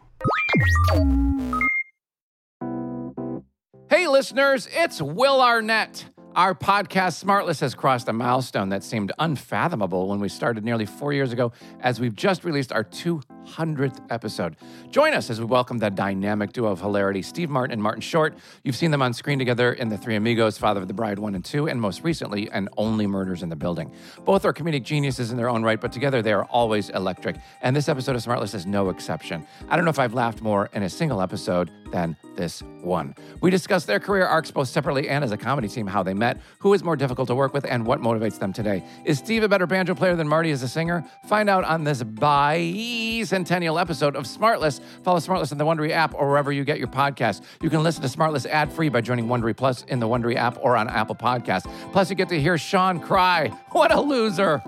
Hey, listeners, it's Will Arnett. Our podcast, Smartless, has crossed a milestone that seemed unfathomable when we started nearly four years ago, as we've just released our 200th episode. Join us as we welcome the dynamic duo of hilarity, Steve Martin and Martin Short. You've seen them on screen together in The Three Amigos, Father of the Bride 1 and 2, and most recently, and Only Murders in the Building. Both are comedic geniuses in their own right, but together they are always electric. And this episode of Smartless is no exception. I don't know if I've laughed more in a single episode than this one. We discuss their career arcs both separately and as a comedy team, how they met, who is more difficult to work with, and what motivates them today. Is Steve a better banjo player than Marty as a singer? Find out on this bicentennial episode of Smartless. Follow Smartless in the Wondery app or wherever you get your podcast. You can listen to Smartless ad free by joining Wondery Plus in the Wondery app or on Apple Podcasts. Plus, you get to hear Sean cry. What a loser!